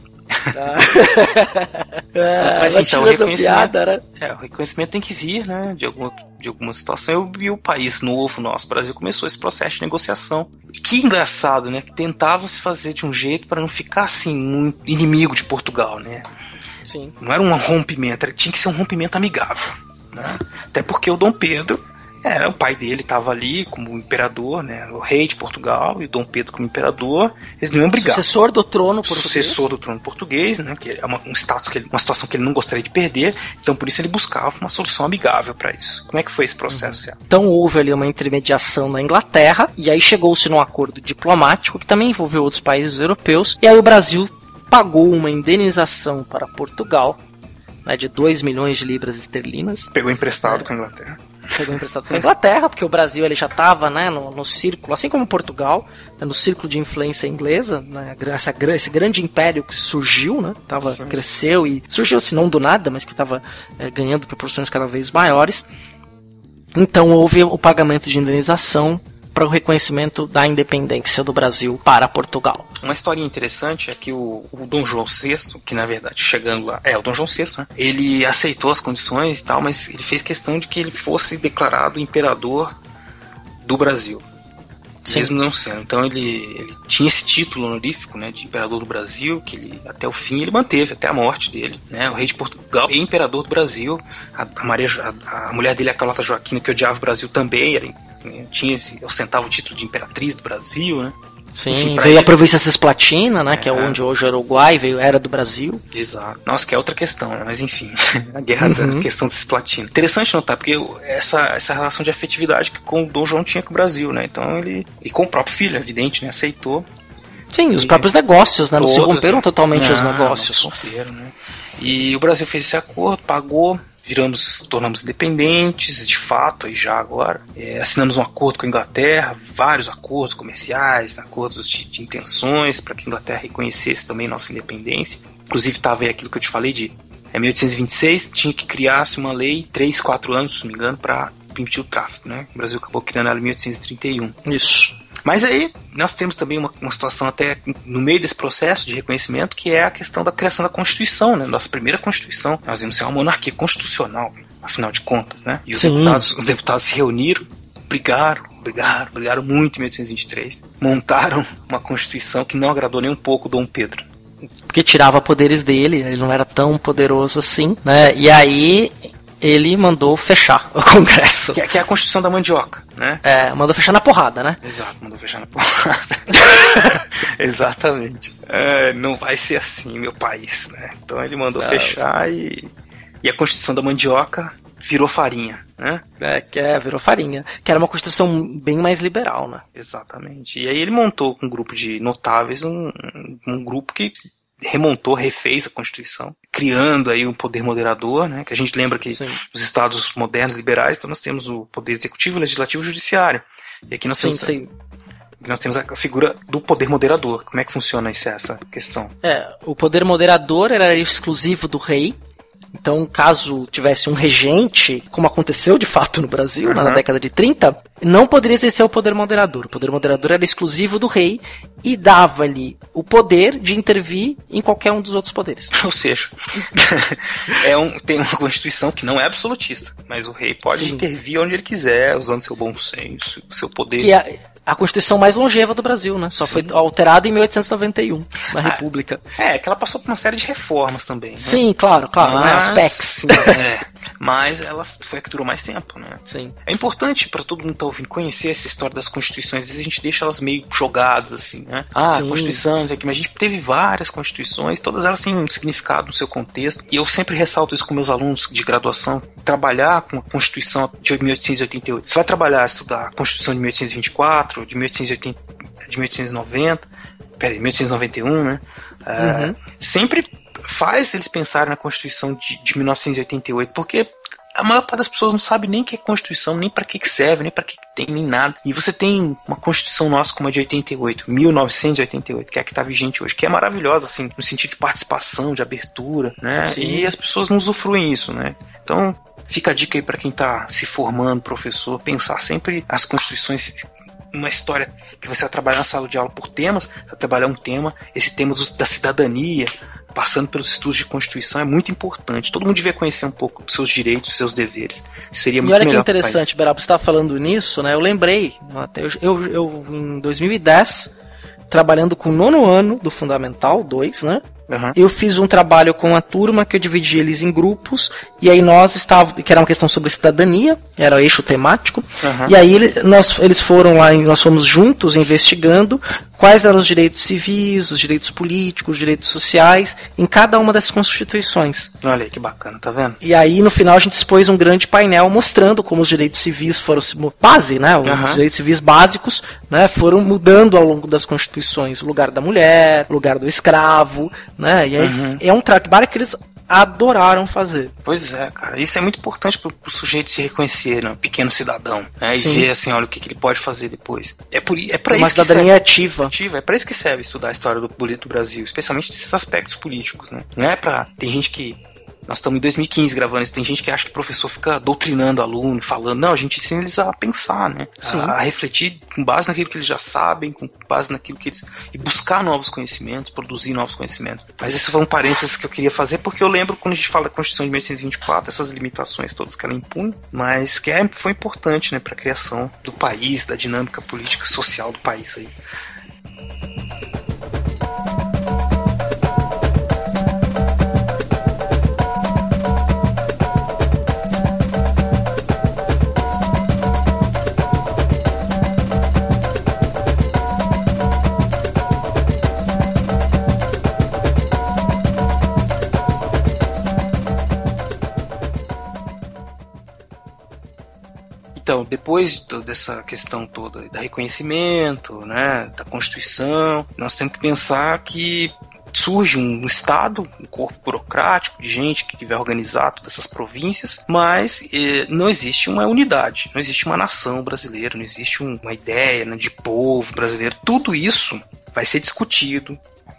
É, Mas então, o reconhecimento, piada, né? é, o reconhecimento tem que vir, né, de, algum, de alguma situação. E o país novo, nosso Brasil, começou esse processo de negociação. Que engraçado, né, que tentava se fazer de um jeito para não ficar assim inimigo de Portugal, né? Sim. Não era um rompimento, tinha que ser um rompimento amigável, né? Até porque o Dom Pedro era o pai dele estava ali como imperador, né, o rei de Portugal e Dom Pedro como imperador. Eles não iam brigar Sucessor do trono português. sucessor do trono português, né, que é uma, um status que ele- uma situação que ele não gostaria de perder, então por isso ele buscava uma solução amigável para isso. Como é que foi esse processo? Então houve ali uma intermediação na Inglaterra, e aí chegou-se num acordo diplomático que também envolveu outros países europeus, e aí o Brasil pagou uma indenização para Portugal né, de 2 milhões de libras esterlinas. Pegou emprestado com a Inglaterra. Pegou emprestado pela Inglaterra, porque o Brasil ele já estava né, no, no círculo, assim como Portugal, né, no círculo de influência inglesa, né, essa, esse grande império que surgiu, né, tava, Sim. cresceu e surgiu assim, não do nada, mas que estava ganhando proporções cada vez maiores. Então houve o pagamento de indenização para o reconhecimento da independência do Brasil para Portugal. Uma historinha interessante é que o, o Dom João VI, que na verdade chegando lá, é o Dom João VI, né? Ele aceitou as condições e tal, mas ele fez questão de que ele fosse declarado imperador do Brasil. Sim. Mesmo não sendo. Então ele, ele tinha esse título honorífico, né, de imperador do Brasil, que ele até o fim ele manteve, até a morte dele, né? O rei de Portugal e imperador do Brasil. A, a Maria, a, a mulher dele, a Carlota Joaquina, que odiava o Brasil também, era, né, tinha esse, ostentava o título de imperatriz do Brasil, né? Sim, Enfim, veio a província Cisplatina, né, que é É. onde hoje é o Uruguai, veio era do Brasil. Exato. Nossa, que é outra questão, né? Mas enfim, [LAUGHS] a guerra da Uhum. questão de Cisplatina. Interessante notar, porque essa, essa relação de afetividade que com o Dom João tinha com o Brasil, né? Então ele. E com o próprio filho, evidente, né? Aceitou. Sim, os E- próprios negócios, né, não se Todos, romperam né? totalmente os negócios. não se romperam, né? E o Brasil fez esse acordo, pagou, viramos, tornamos independentes, de fato, aí já agora. É, assinamos um acordo com a Inglaterra, vários acordos comerciais, acordos de, de intenções, para que a Inglaterra reconhecesse também nossa independência. Inclusive estava aí aquilo que eu te falei de é, 1826, tinha que criar-se uma lei, 3, 4 anos, se não me engano, para permitir o tráfico, né? O Brasil acabou criando ela em 1831. Isso. Mas aí nós temos também uma, uma situação até no meio desse processo de reconhecimento que é a questão da criação da Constituição, né? Nossa primeira Constituição. Nós vimos ser uma monarquia constitucional, afinal de contas, né? E os Sim. deputados, os deputados se reuniram, brigaram, brigaram, brigaram muito em 1823, montaram uma Constituição que não agradou nem um pouco Dom Pedro. Porque tirava poderes dele, ele não era tão poderoso assim, né? E aí ele mandou fechar o [LAUGHS] Congresso. Que é, que é a Constituição da mandioca, né? É, mandou fechar na porrada, né? Exato, mandou fechar na porrada. [LAUGHS] Exatamente. É, não vai ser assim, meu país, né? Então ele mandou Não. fechar e, e a Constituição da Mandioca virou farinha, né? É, que é, virou farinha. Que era uma constituição bem mais liberal, né? Exatamente. E aí ele montou com um grupo de notáveis um, um grupo que remontou, refez a Constituição, criando aí um poder moderador, né? Que a gente lembra que Sim. os estados modernos liberais, então nós temos o poder executivo, legislativo e judiciário. E aqui nós Sim, temos sim. nós temos a figura do poder moderador. Como é que funciona isso, essa questão? É, o poder moderador era exclusivo do rei. Então, caso tivesse um regente, como aconteceu de fato no Brasil, né, na Uhum. década de 30, não poderia exercer o poder moderador. O poder moderador era exclusivo do rei e dava-lhe o poder de intervir em qualquer um dos outros poderes. [LAUGHS] Ou seja, [LAUGHS] é um, tem uma constituição que não é absolutista, mas o rei pode Sim. intervir onde ele quiser, usando seu bom senso, seu poder. Que é a Constituição mais longeva do Brasil, né? Só foi alterada em 1891, na República. É, que ela passou por uma série de reformas também. né? Sim, claro, claro, né? As Mas- PECs. sim, é. Mas ela foi a que durou mais tempo, né? Sim. É importante pra todo mundo que tá ouvindo conhecer essa história das constituições. Às vezes a gente deixa elas meio jogadas, assim, né? Ah, Sim. Constituição, isso aqui. Mas a gente teve várias constituições, todas elas têm um significado no seu contexto. E eu sempre ressalto isso com meus alunos de graduação. Trabalhar com a Constituição de 1888. Você vai trabalhar, estudar a Constituição de 1824, de 1880, de 1890, peraí, 1891, né? É, Uhum. Sempre faz eles pensarem na Constituição de, de 1988, porque a maior parte das pessoas não sabe nem o que é Constituição, nem para que que serve, nem para que que tem, nem nada. E você tem uma Constituição nossa como a de 88, 1988, que é a que tá vigente hoje, que é maravilhosa, assim, no sentido de participação, de abertura, né? Sim. E as pessoas não usufruem isso, né? Então, fica a dica aí para quem tá se formando, professor, pensar sempre as Constituições uma história que você vai trabalhar na sala de aula por temas, você vai trabalhar um tema, esse tema dos- da cidadania, passando pelos estudos de Constituição, é muito importante. Todo mundo devia conhecer um pouco dos seus direitos, dos seus deveres. Seria E muito olha que interessante, Beraba, você estava falando nisso, né? Eu lembrei, até eu, eu, eu, em 2010, trabalhando com o nono ano do Fundamental 2, né? Aham. Eu fiz um trabalho com a turma que eu dividi eles em grupos, e aí nós estávamos, que era uma questão sobre cidadania, era o eixo temático, Aham. e aí ele- nós, eles foram lá, e nós fomos juntos investigando quais eram os direitos civis, os direitos políticos, os direitos sociais, em cada uma dessas constituições. Olha aí que bacana, tá vendo? E aí, no final, a gente expôs um grande painel mostrando como os direitos civis foram base, né? Os Aham. direitos civis básicos, né? Foram mudando ao longo das constituições. O lugar da mulher, o lugar do escravo, né? E aí Uhum. é um trabalho que eles adoraram fazer. Pois é, cara. Isso é muito importante pro, pro sujeito se reconhecer, né? Um pequeno cidadão, né? E Sim. ver, assim, olha, o que, que ele pode fazer depois. É, por, é pra Uma isso que cidadania ativa. ativa. É pra isso que serve estudar a história do, do Brasil, especialmente desses aspectos políticos, né? Não é pra... Tem gente que... Nós estamos em 2015 gravando isso. Tem gente que acha que o professor fica doutrinando aluno, falando. Não, a gente ensina eles a pensar, né? Sim. A, a refletir com base naquilo que eles já sabem, com base naquilo que eles. E buscar novos conhecimentos, produzir novos conhecimentos. Mas esse foi um parênteses que eu queria fazer, porque eu lembro quando a gente fala da Constituição de 1824, essas limitações todas que ela impunha, mas que é, foi importante, né, para a criação do país, da dinâmica política e social do país aí. Então, depois de toda essa questão toda da reconhecimento, né, da Constituição, nós temos que pensar que surge um Estado, um corpo burocrático de gente que vai organizar todas essas províncias, mas eh, não existe uma unidade, não existe uma nação brasileira, não existe um- uma ideia né, de povo brasileiro. Tudo isso vai ser discutido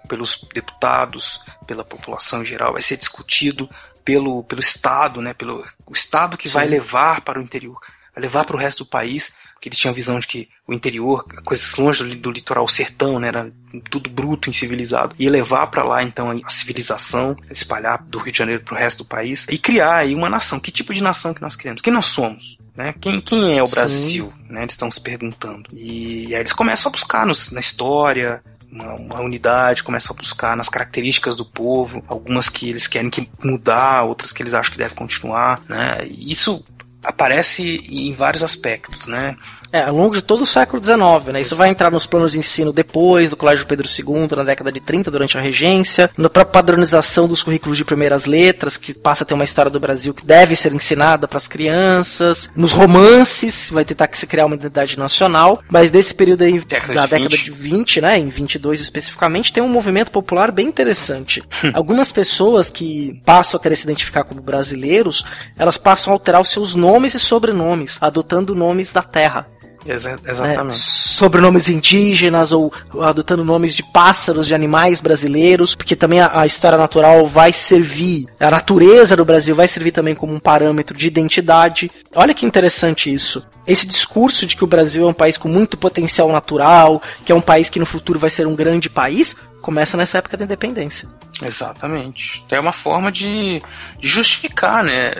pelos deputados, pela população em geral, vai ser discutido pelo, pelo Estado, né, pelo o Estado que vai levar para o interior, vai levar para o resto do país, porque eles tinham a visão de que o interior, coisas longe do, do litoral, o sertão, né, era tudo bruto, incivilizado, ia levar para lá então a civilização, espalhar do Rio de Janeiro para o resto do país e criar aí uma nação. Que tipo de nação que nós queremos? Quem nós somos? Né? Quem, quem é o Sim. Brasil? Né? Eles estão se perguntando. E, aí eles começam a buscar nos- na história, uma, uma unidade, começam a buscar nas características do povo, algumas que eles querem que mudar, outras que eles acham que deve continuar, né? E isso aparece em vários aspectos, né? É, ao longo de todo o século XIX, né? Isso vai entrar nos planos de ensino depois do Colégio Pedro II, na década de 30, durante a regência, na própria padronização dos currículos de primeiras letras, que passa a ter uma história do Brasil que deve ser ensinada para as crianças, nos romances, vai tentar que se criar uma identidade nacional, mas desse período aí, Década da de década 20. de 20, né, em 22 especificamente, tem um movimento popular bem interessante. Algumas pessoas que passam a querer se identificar como brasileiros, elas passam a alterar os seus nomes e sobrenomes, adotando nomes da terra. Exa- né, exatamente. sobrenomes indígenas ou adotando nomes de pássaros, de animais brasileiros, porque também a, a história natural vai servir, a natureza do Brasil vai servir também como um parâmetro de identidade. Olha que interessante isso. Esse discurso de que o Brasil é um país com muito potencial natural, que é um país que no futuro vai ser um grande país, começa nessa época da independência. Exatamente. É uma forma de, de justificar, né?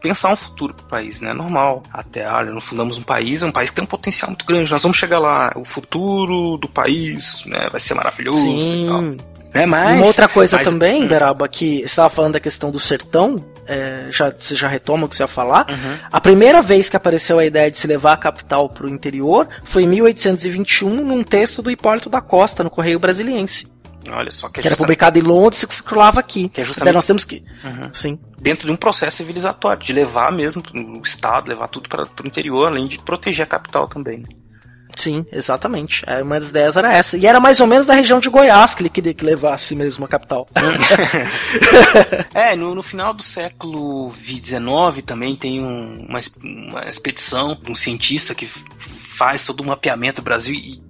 Pensar um futuro pro país, né? Normal. Até, olha, não fundamos um país, é um país que tem um potencial muito grande. Nós vamos chegar lá. O futuro do país, né? Vai ser maravilhoso e tal. Sim. Né? Mas, Uma outra coisa mas- também, Hum. Beraba, que você estava falando da questão do sertão, é, já, você já retoma o que você ia falar. Uhum. A primeira vez que apareceu a ideia de se levar a capital para o interior foi em 1821, num texto do Hipólito da Costa, no Correio Brasiliense, Olha só, que é que era justa- publicado em Londres e que circulava aqui. Que é Daí justamente- nós temos que. Uhum. Sim. dentro de um processo civilizatório, de levar mesmo o Estado, levar tudo para o interior, além de proteger a capital também. Sim, exatamente. É, Uma das ideias era essa. E era mais ou menos da região de Goiás que ele queria que levasse mesmo a capital. [LAUGHS] É, no, no final do século XIX também tem um- uma, uma expedição de um cientista que faz todo o mapeamento do Brasil e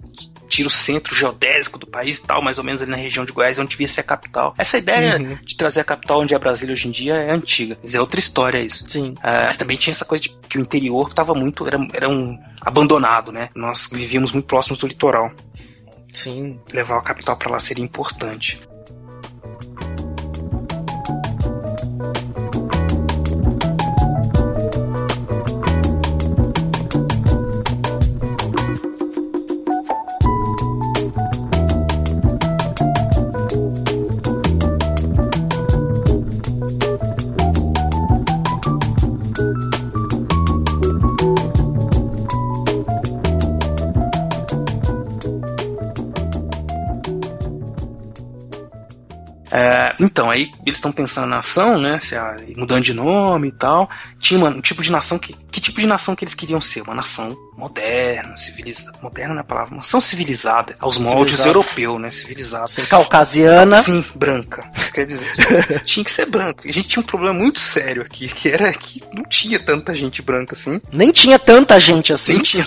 tira o centro geodésico do país e tal, mais ou menos ali na região de Goiás, onde devia ser a capital. Essa ideia Uhum. de trazer a capital onde é Brasília hoje em dia é antiga. Mas é outra história isso. Sim. Ah, mas também tinha essa coisa de que o interior estava muito. Era, era um abandonado, né? Nós vivíamos muito próximos do litoral. Sim. Levar a capital para lá seria importante. Eles estão pensando na nação, né? se a- mudando de nome e tal. Tinha uma- um tipo de nação que. Tipo de nação que eles queriam ser? Uma nação moderna, civilizada. Moderna não é a palavra, uma nação civilizada. Aos moldes Civilizada. europeu, né? Civilizada. Sim, caucasiana. Sim, branca. Quer dizer, [LAUGHS] tinha que ser branca. A gente tinha um problema muito sério aqui, que era que não tinha tanta gente branca assim. Nem tinha tanta gente assim. Nem tinha.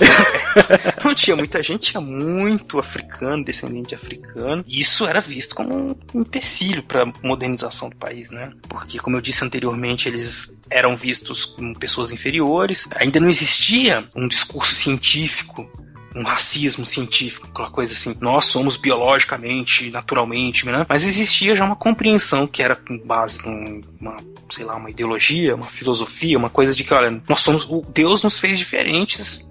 [LAUGHS] não tinha muita gente, tinha muito africano, descendente de africano. E isso era visto como um empecilho para modernização do país, né? Porque, como eu disse anteriormente, eles eram vistos como pessoas inferiores. Ainda não existia um discurso científico um racismo científico, aquela coisa assim, nós somos biologicamente, naturalmente, né? mas existia já uma compreensão que era com base numa, sei lá, uma ideologia, uma filosofia, uma coisa de que, olha, nós somos, o Deus nos fez diferentes,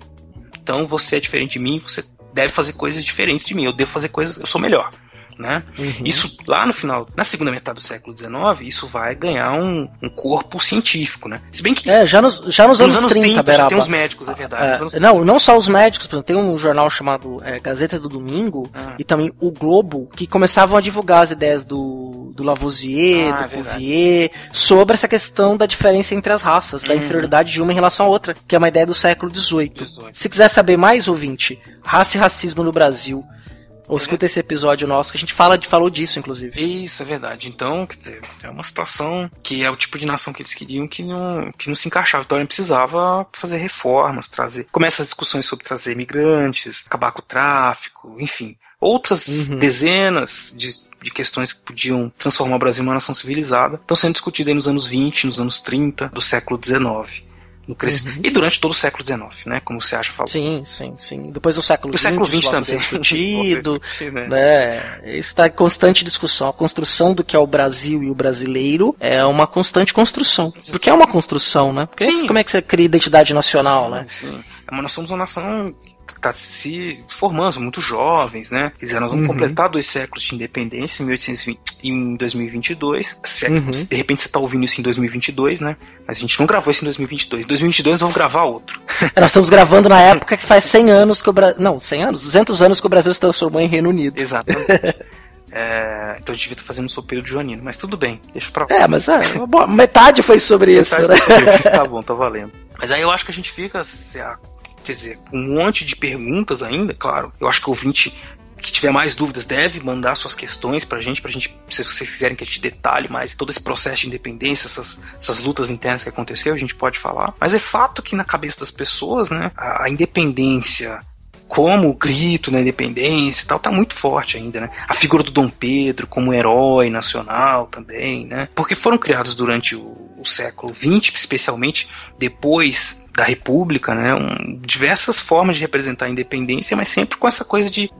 então você é diferente de mim, você deve fazer coisas diferentes de mim, eu devo fazer coisas, eu sou melhor. Né? Isso lá no final, na segunda metade do século XIX, isso vai ganhar um, um corpo científico, né? Se bem que É, já nos, já nos, anos, 30, já Beraba. tem os médicos, é verdade. nos anos É, não, não só os médicos, tem um jornal chamado é, Gazeta do Domingo Ah. e também o Globo, que começavam a divulgar as ideias do, do Lavoisier, Ah, do é verdade. Cuvier, sobre essa questão da diferença entre as raças, da Uhum. inferioridade de uma em relação à outra, que é uma ideia do século XVIII. 18. Se quiser saber mais, ouvinte, raça e racismo no Brasil, ou escuta esse episódio nosso que a gente fala falou disso, inclusive. Isso, é verdade. Então, quer dizer, é uma situação que é o tipo de nação que eles queriam que não, que não se encaixava. Então, ele precisava fazer reformas, trazer. Começa as discussões sobre trazer imigrantes, acabar com o tráfico, enfim. Outras Uhum. dezenas de, de questões que podiam transformar o Brasil em uma nação civilizada estão sendo discutidas aí nos anos 20, nos anos 30 do século XIX. No cresc... Uhum. E durante todo o século XIX, né? Como você acha falou. Sim, sim, sim. Depois do século XX, século XX também. [LAUGHS] discutido. né? né? Está em constante discussão. A construção do que é o Brasil e o brasileiro é uma constante construção. Porque é uma construção, né? Porque Sim. como é que você cria identidade nacional, né? Sim. É, Mas nós somos uma nação está se formando, somos muito jovens, né? Dizer, nós vamos Uhum. completar dois séculos de independência em 1820 e em 2022. Século, Uhum. De repente você está ouvindo isso em 2022, né? Mas a gente não gravou isso em 2022. Em 2022 nós vamos gravar outro. Nós estamos gravando na época que faz 100 anos que o Brasil... Não, 100 anos? 200 anos que o Brasil se transformou em Reino Unido. Exatamente. [LAUGHS] É, então a gente devia estar fazendo um sopeiro de joanino, mas tudo bem, deixa pra. É, mas é, boa- metade foi sobre isso, Metade né? tá sobre isso, tá [LAUGHS] bom, tá valendo. Mas aí eu acho que a gente fica, se a- quer dizer, um monte de perguntas ainda, claro. Eu acho que o ouvinte que tiver mais dúvidas deve mandar suas questões pra gente, pra gente, se vocês quiserem que a gente detalhe mais todo esse processo de independência, essas, essas lutas internas que aconteceu, a gente pode falar. Mas é fato que na cabeça das pessoas, né, a, a independência como o grito na independência e tal, tá muito forte ainda, né? A figura do Dom Pedro como herói nacional também, né? Porque foram criados durante o, o século XX, especialmente depois da República, né? Um, diversas formas de representar a independência, mas sempre com essa coisa de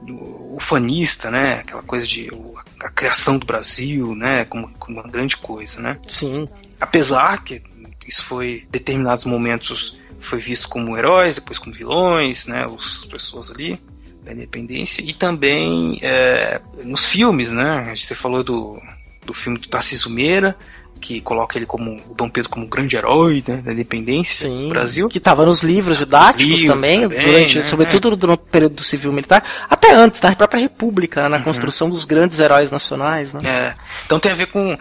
ufanista, né? Aquela coisa de o- a criação do Brasil, né? Como, como uma grande coisa, né? Sim. apesar que isso foi em determinados momentos foi visto como heróis, depois como vilões, né, as pessoas ali da independência e também é, nos filmes, né, você falou do, do filme do Tarcísio Meira que coloca ele como o Dom Pedro como um grande herói né, da independência do Brasil. Que tava nos livros didáticos livros também, também, durante, né? sobretudo durante o período do civil militar, até antes, na própria República, Uhum. né, na construção dos grandes heróis nacionais, né? É, então tem a ver com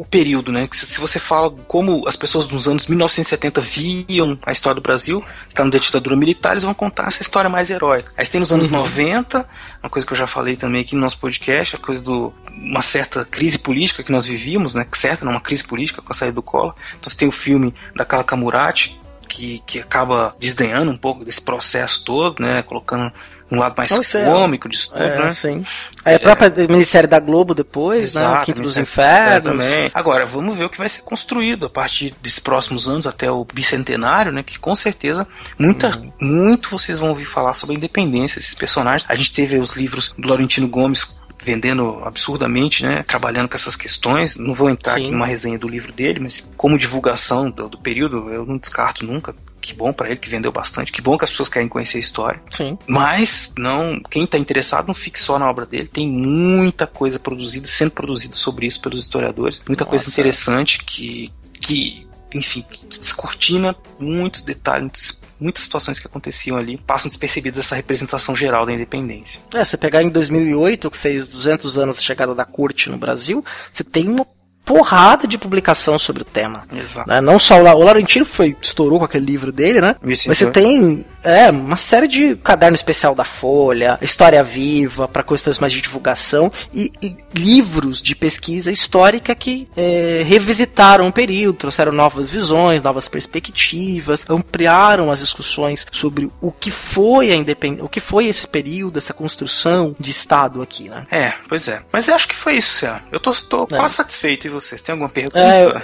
o período, né? Se se você fala como as pessoas dos anos 1970 viam a história do Brasil, está no da ditadura militar, eles vão contar essa história mais heróica. Aí você tem nos anos 90, uma coisa que eu já falei também aqui no nosso podcast, a coisa do uma certa crise política que nós vivíamos, né? Certa, não, uma crise política com a saída do Collor. Então você tem o filme da Kala Kamurati, que, que acaba desdenhando um pouco desse processo todo, né? Colocando um lado mais Não, isso é- cômico disso tudo, é, né? sim. Aí a própria minissérie da Globo depois, né? O Exato, Quinto dos Ministério- Infernos. Exatamente. Agora, vamos ver o que vai ser construído a partir desses próximos anos até o bicentenário, né? Que com certeza muita, Uhum. muito vocês vão ouvir falar sobre a independência desses personagens. A gente teve os livros do Laurentino Gomes vendendo absurdamente, né? Trabalhando com essas questões. Não vou entrar Sim. aqui numa resenha do livro dele, mas como divulgação do, do período, eu não descarto nunca. Que bom pra ele que vendeu bastante. Que bom que as pessoas querem conhecer a história. Sim. Mas não, quem está interessado não fique só na obra dele. Tem muita coisa produzida, sendo produzida sobre isso pelos historiadores. Muita coisa Nossa. interessante que, que enfim, que descortina muitos detalhes, muitas, muitas situações que aconteciam ali, passam despercebidas essa representação geral da independência. É, você pegar em 2008, que fez 200 anos da chegada da corte no Brasil, você tem uma porrada de publicação sobre o tema. Exato. né? Não só o, La- o Laurentino foi estourou com aquele livro dele, né? Isso, Mas você então. tem é, uma série de caderno especial da Folha, História Viva, para questões mais de divulgação, e, e livros de pesquisa histórica que é, revisitaram o período, trouxeram novas visões, novas perspectivas, ampliaram as discussões sobre o que foi a independência, o que foi esse período, essa construção de Estado aqui, né? É, pois é. Mas eu acho que foi isso, Cé. Eu tô, tô É. quase satisfeito. E vocês? Tem alguma pergunta? É, eu-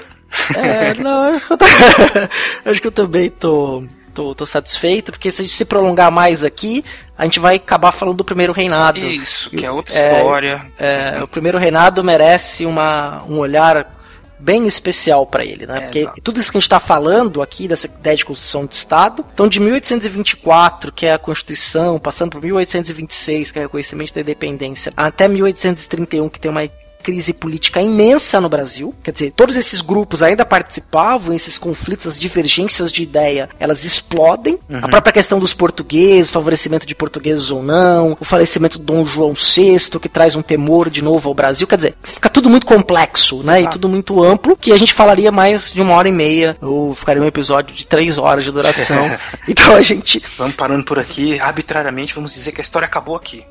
É, não, acho que [LAUGHS] eu, acho que eu também tô, tô, tô satisfeito, porque se a gente se prolongar mais aqui, a gente vai acabar falando do primeiro reinado. Isso, que é outra É, história. É, o primeiro reinado merece uma, um olhar bem especial para ele, né? É, Porque exato. tudo isso que a gente está falando aqui dessa ideia de construção de Estado, então de 1824, que é a Constituição, passando por 1826, que é o reconhecimento da independência, até 1831, que tem uma crise política imensa no Brasil. Quer dizer, todos esses grupos ainda participavam, esses conflitos, as divergências de ideia, elas explodem. A própria questão dos portugueses, favorecimento de portugueses ou não, o falecimento do Dom João VI, que traz um temor de novo ao Brasil. Quer dizer, fica tudo muito complexo, né? E Exato. tudo muito amplo, que a gente falaria mais de uma hora e meia, ou ficaria um episódio de três horas de duração. [LAUGHS] então a gente. Vamos parando por aqui. Arbitrariamente, vamos dizer que a história acabou aqui.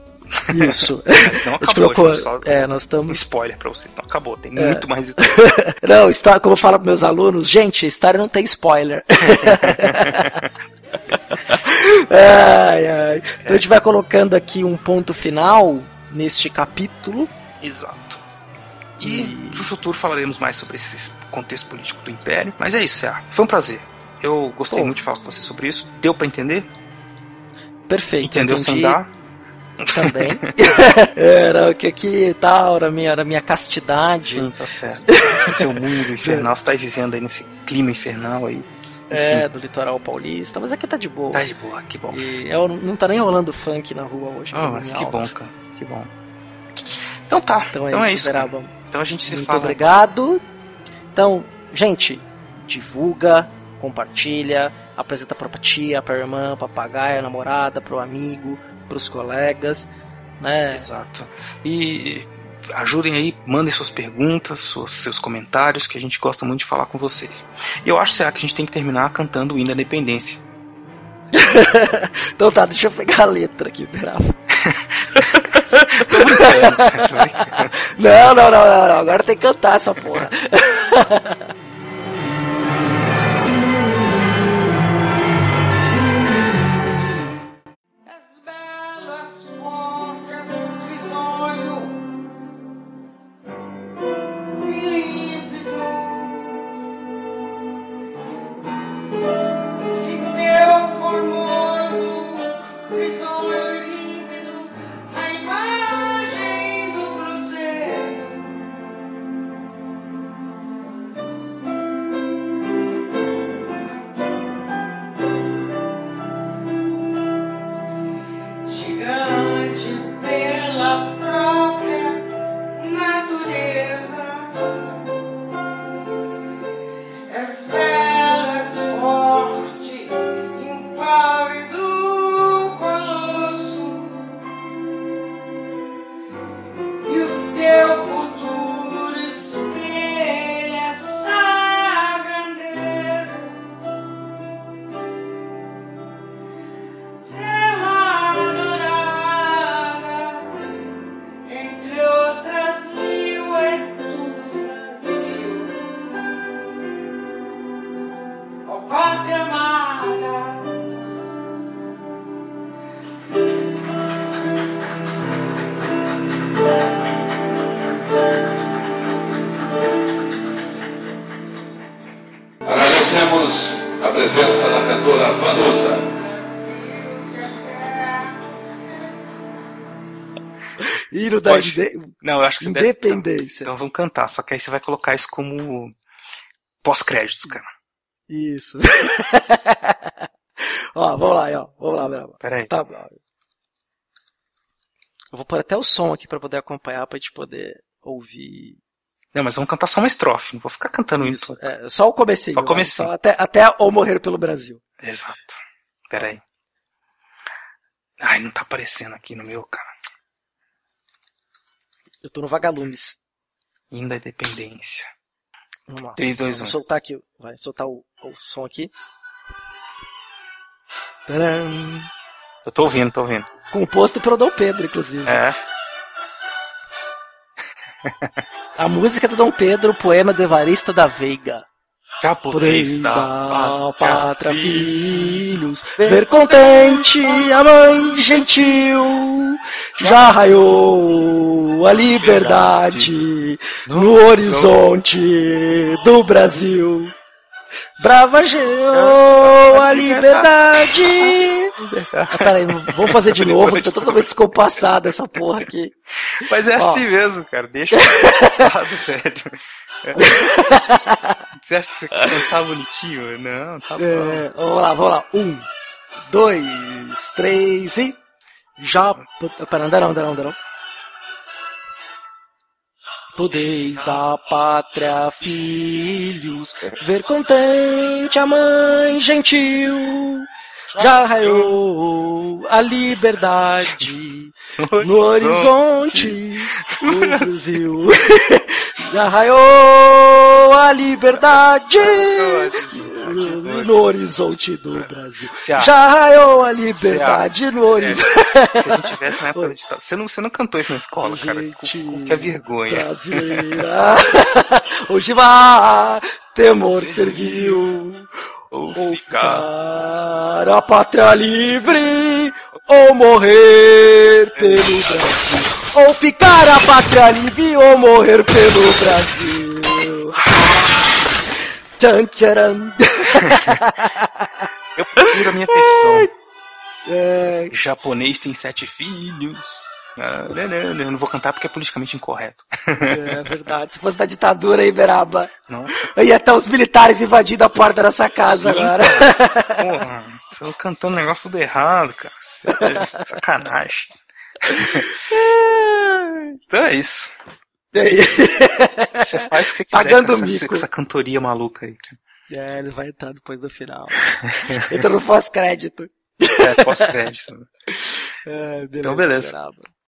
Isso. [LAUGHS] Mas não acabou, colocou- gente, só é, nós um estamos spoiler pra vocês. Não acabou, tem É. muito mais [LAUGHS] história. Não, história, como eu falo para meus alunos, gente, a história não tem spoiler. [LAUGHS] ai, ai. Então a gente vai colocando aqui um ponto final neste capítulo. Exato. E pro futuro falaremos mais sobre esse contexto político do Império. Mas é isso, Cé. Foi um prazer. Eu gostei Pô. muito de falar com você sobre isso. Deu pra entender? Perfeito. Entendeu sem entendi? Também. [LAUGHS] Era que aqui tal, era minha, era minha castidade. Sim, tá certo. [LAUGHS] Seu mundo infernal, você tá aí vivendo aí nesse clima infernal aí. É, Enfim, do litoral paulista, mas aqui tá de boa. tá de boa, que bom. E eu, não tá nem rolando funk na rua hoje. Oh, mas que alto. bom, cara. Que bom. Então tá. Então é Então é isso, isso. cara. Beraba. Então a gente se Muito fala. obrigado. Então, gente, divulga, compartilha, apresenta pra tia, pra irmã, papagaio, namorada, pro amigo, pros colegas, né? Exato. E ajudem aí, mandem suas perguntas, suas- seus comentários, que a gente gosta muito de falar com vocês. E eu acho, será que a gente tem que terminar cantando o hino da independência. [LAUGHS] Então tá, deixa eu pegar a letra aqui. [LAUGHS] Não, não, não, não, não. Agora tem que cantar essa porra. [LAUGHS] Hino da inde- Não, eu acho que você deve. independência. Então vamos cantar, só que aí você vai colocar isso como pós-créditos, cara. Isso. [LAUGHS] ó, vamos lá, aí, ó. Vamos lá, vamos lá. Pera aí. Tá bom. Eu vou pôr até o som aqui pra poder acompanhar, pra gente poder ouvir. Não, mas vamos cantar só uma estrofe. Não vou ficar cantando Isso. isso. É, só o comecinho. Só o vai, comecinho. só até, até ou morrer pelo Brasil. Exato. Pera aí. Ai, não tá aparecendo aqui no meu, cara. Eu tô no Vagalumes. Indo à dependência. Vamos lá. 3, 2, 1. Vou soltar aqui. Vai soltar o, o som aqui. Tcharam. Eu tô ouvindo, tô ouvindo. Composto pelo Dom Pedro, inclusive. É. A música do Dom Pedro, poema do Evaristo da Veiga. Podeis podeis da pátria, filhos, ver contente a mãe gentil, já raiou a liberdade no horizonte do Brasil. Bravageou a liberdade. Ah, peraí, vamos fazer de [LAUGHS] novo, que tá totalmente descompassada essa porra aqui. Mas é Ó. assim mesmo, cara. Deixa passado, [LAUGHS] velho. É. Você acha que você cantar bonitinho? Não, tá bom. É, vamos lá, vamos lá. Um, dois, três e. Já. Pera, não, não, não, não. Podeis da pátria, filhos, ver contente a mãe gentil. Já raiou a liberdade no horizonte do Brasil. [LAUGHS] Já raiou a liberdade no horizonte do Brasil. Já raiou a liberdade no horizonte. Se a gente [LAUGHS] tivesse na época da ditadura. Você não, você não cantou isso na escola, cara. Que vergonha. brasileira. [LAUGHS] Hoje vai, temor serviu. Ou Ou ficar. ficar a pátria livre, ou morrer pelo Brasil. Ou ficar a pátria livre, ou morrer pelo Brasil. Tchan, tcharam. [LAUGHS] Eu prefiro a minha versão. É, Japonês tem sete filhos. Ah, eu não vou cantar porque é politicamente incorreto. é verdade. Se fosse da ditadura aí, Beraba, Nossa, ia estar os militares invadindo a porta dessa casa Sim, agora. [LAUGHS] porra. Você tá cantando um negócio tudo errado, cara. É sacanagem. Então é isso. E aí? Você faz o que você quiser Pagando com essa, mico. com essa cantoria maluca aí. cara. É, ele vai entrar depois do final. [LAUGHS] Entra no pós-crédito. É, pós-crédito. [LAUGHS] É, beleza, Então, beleza. Beraba.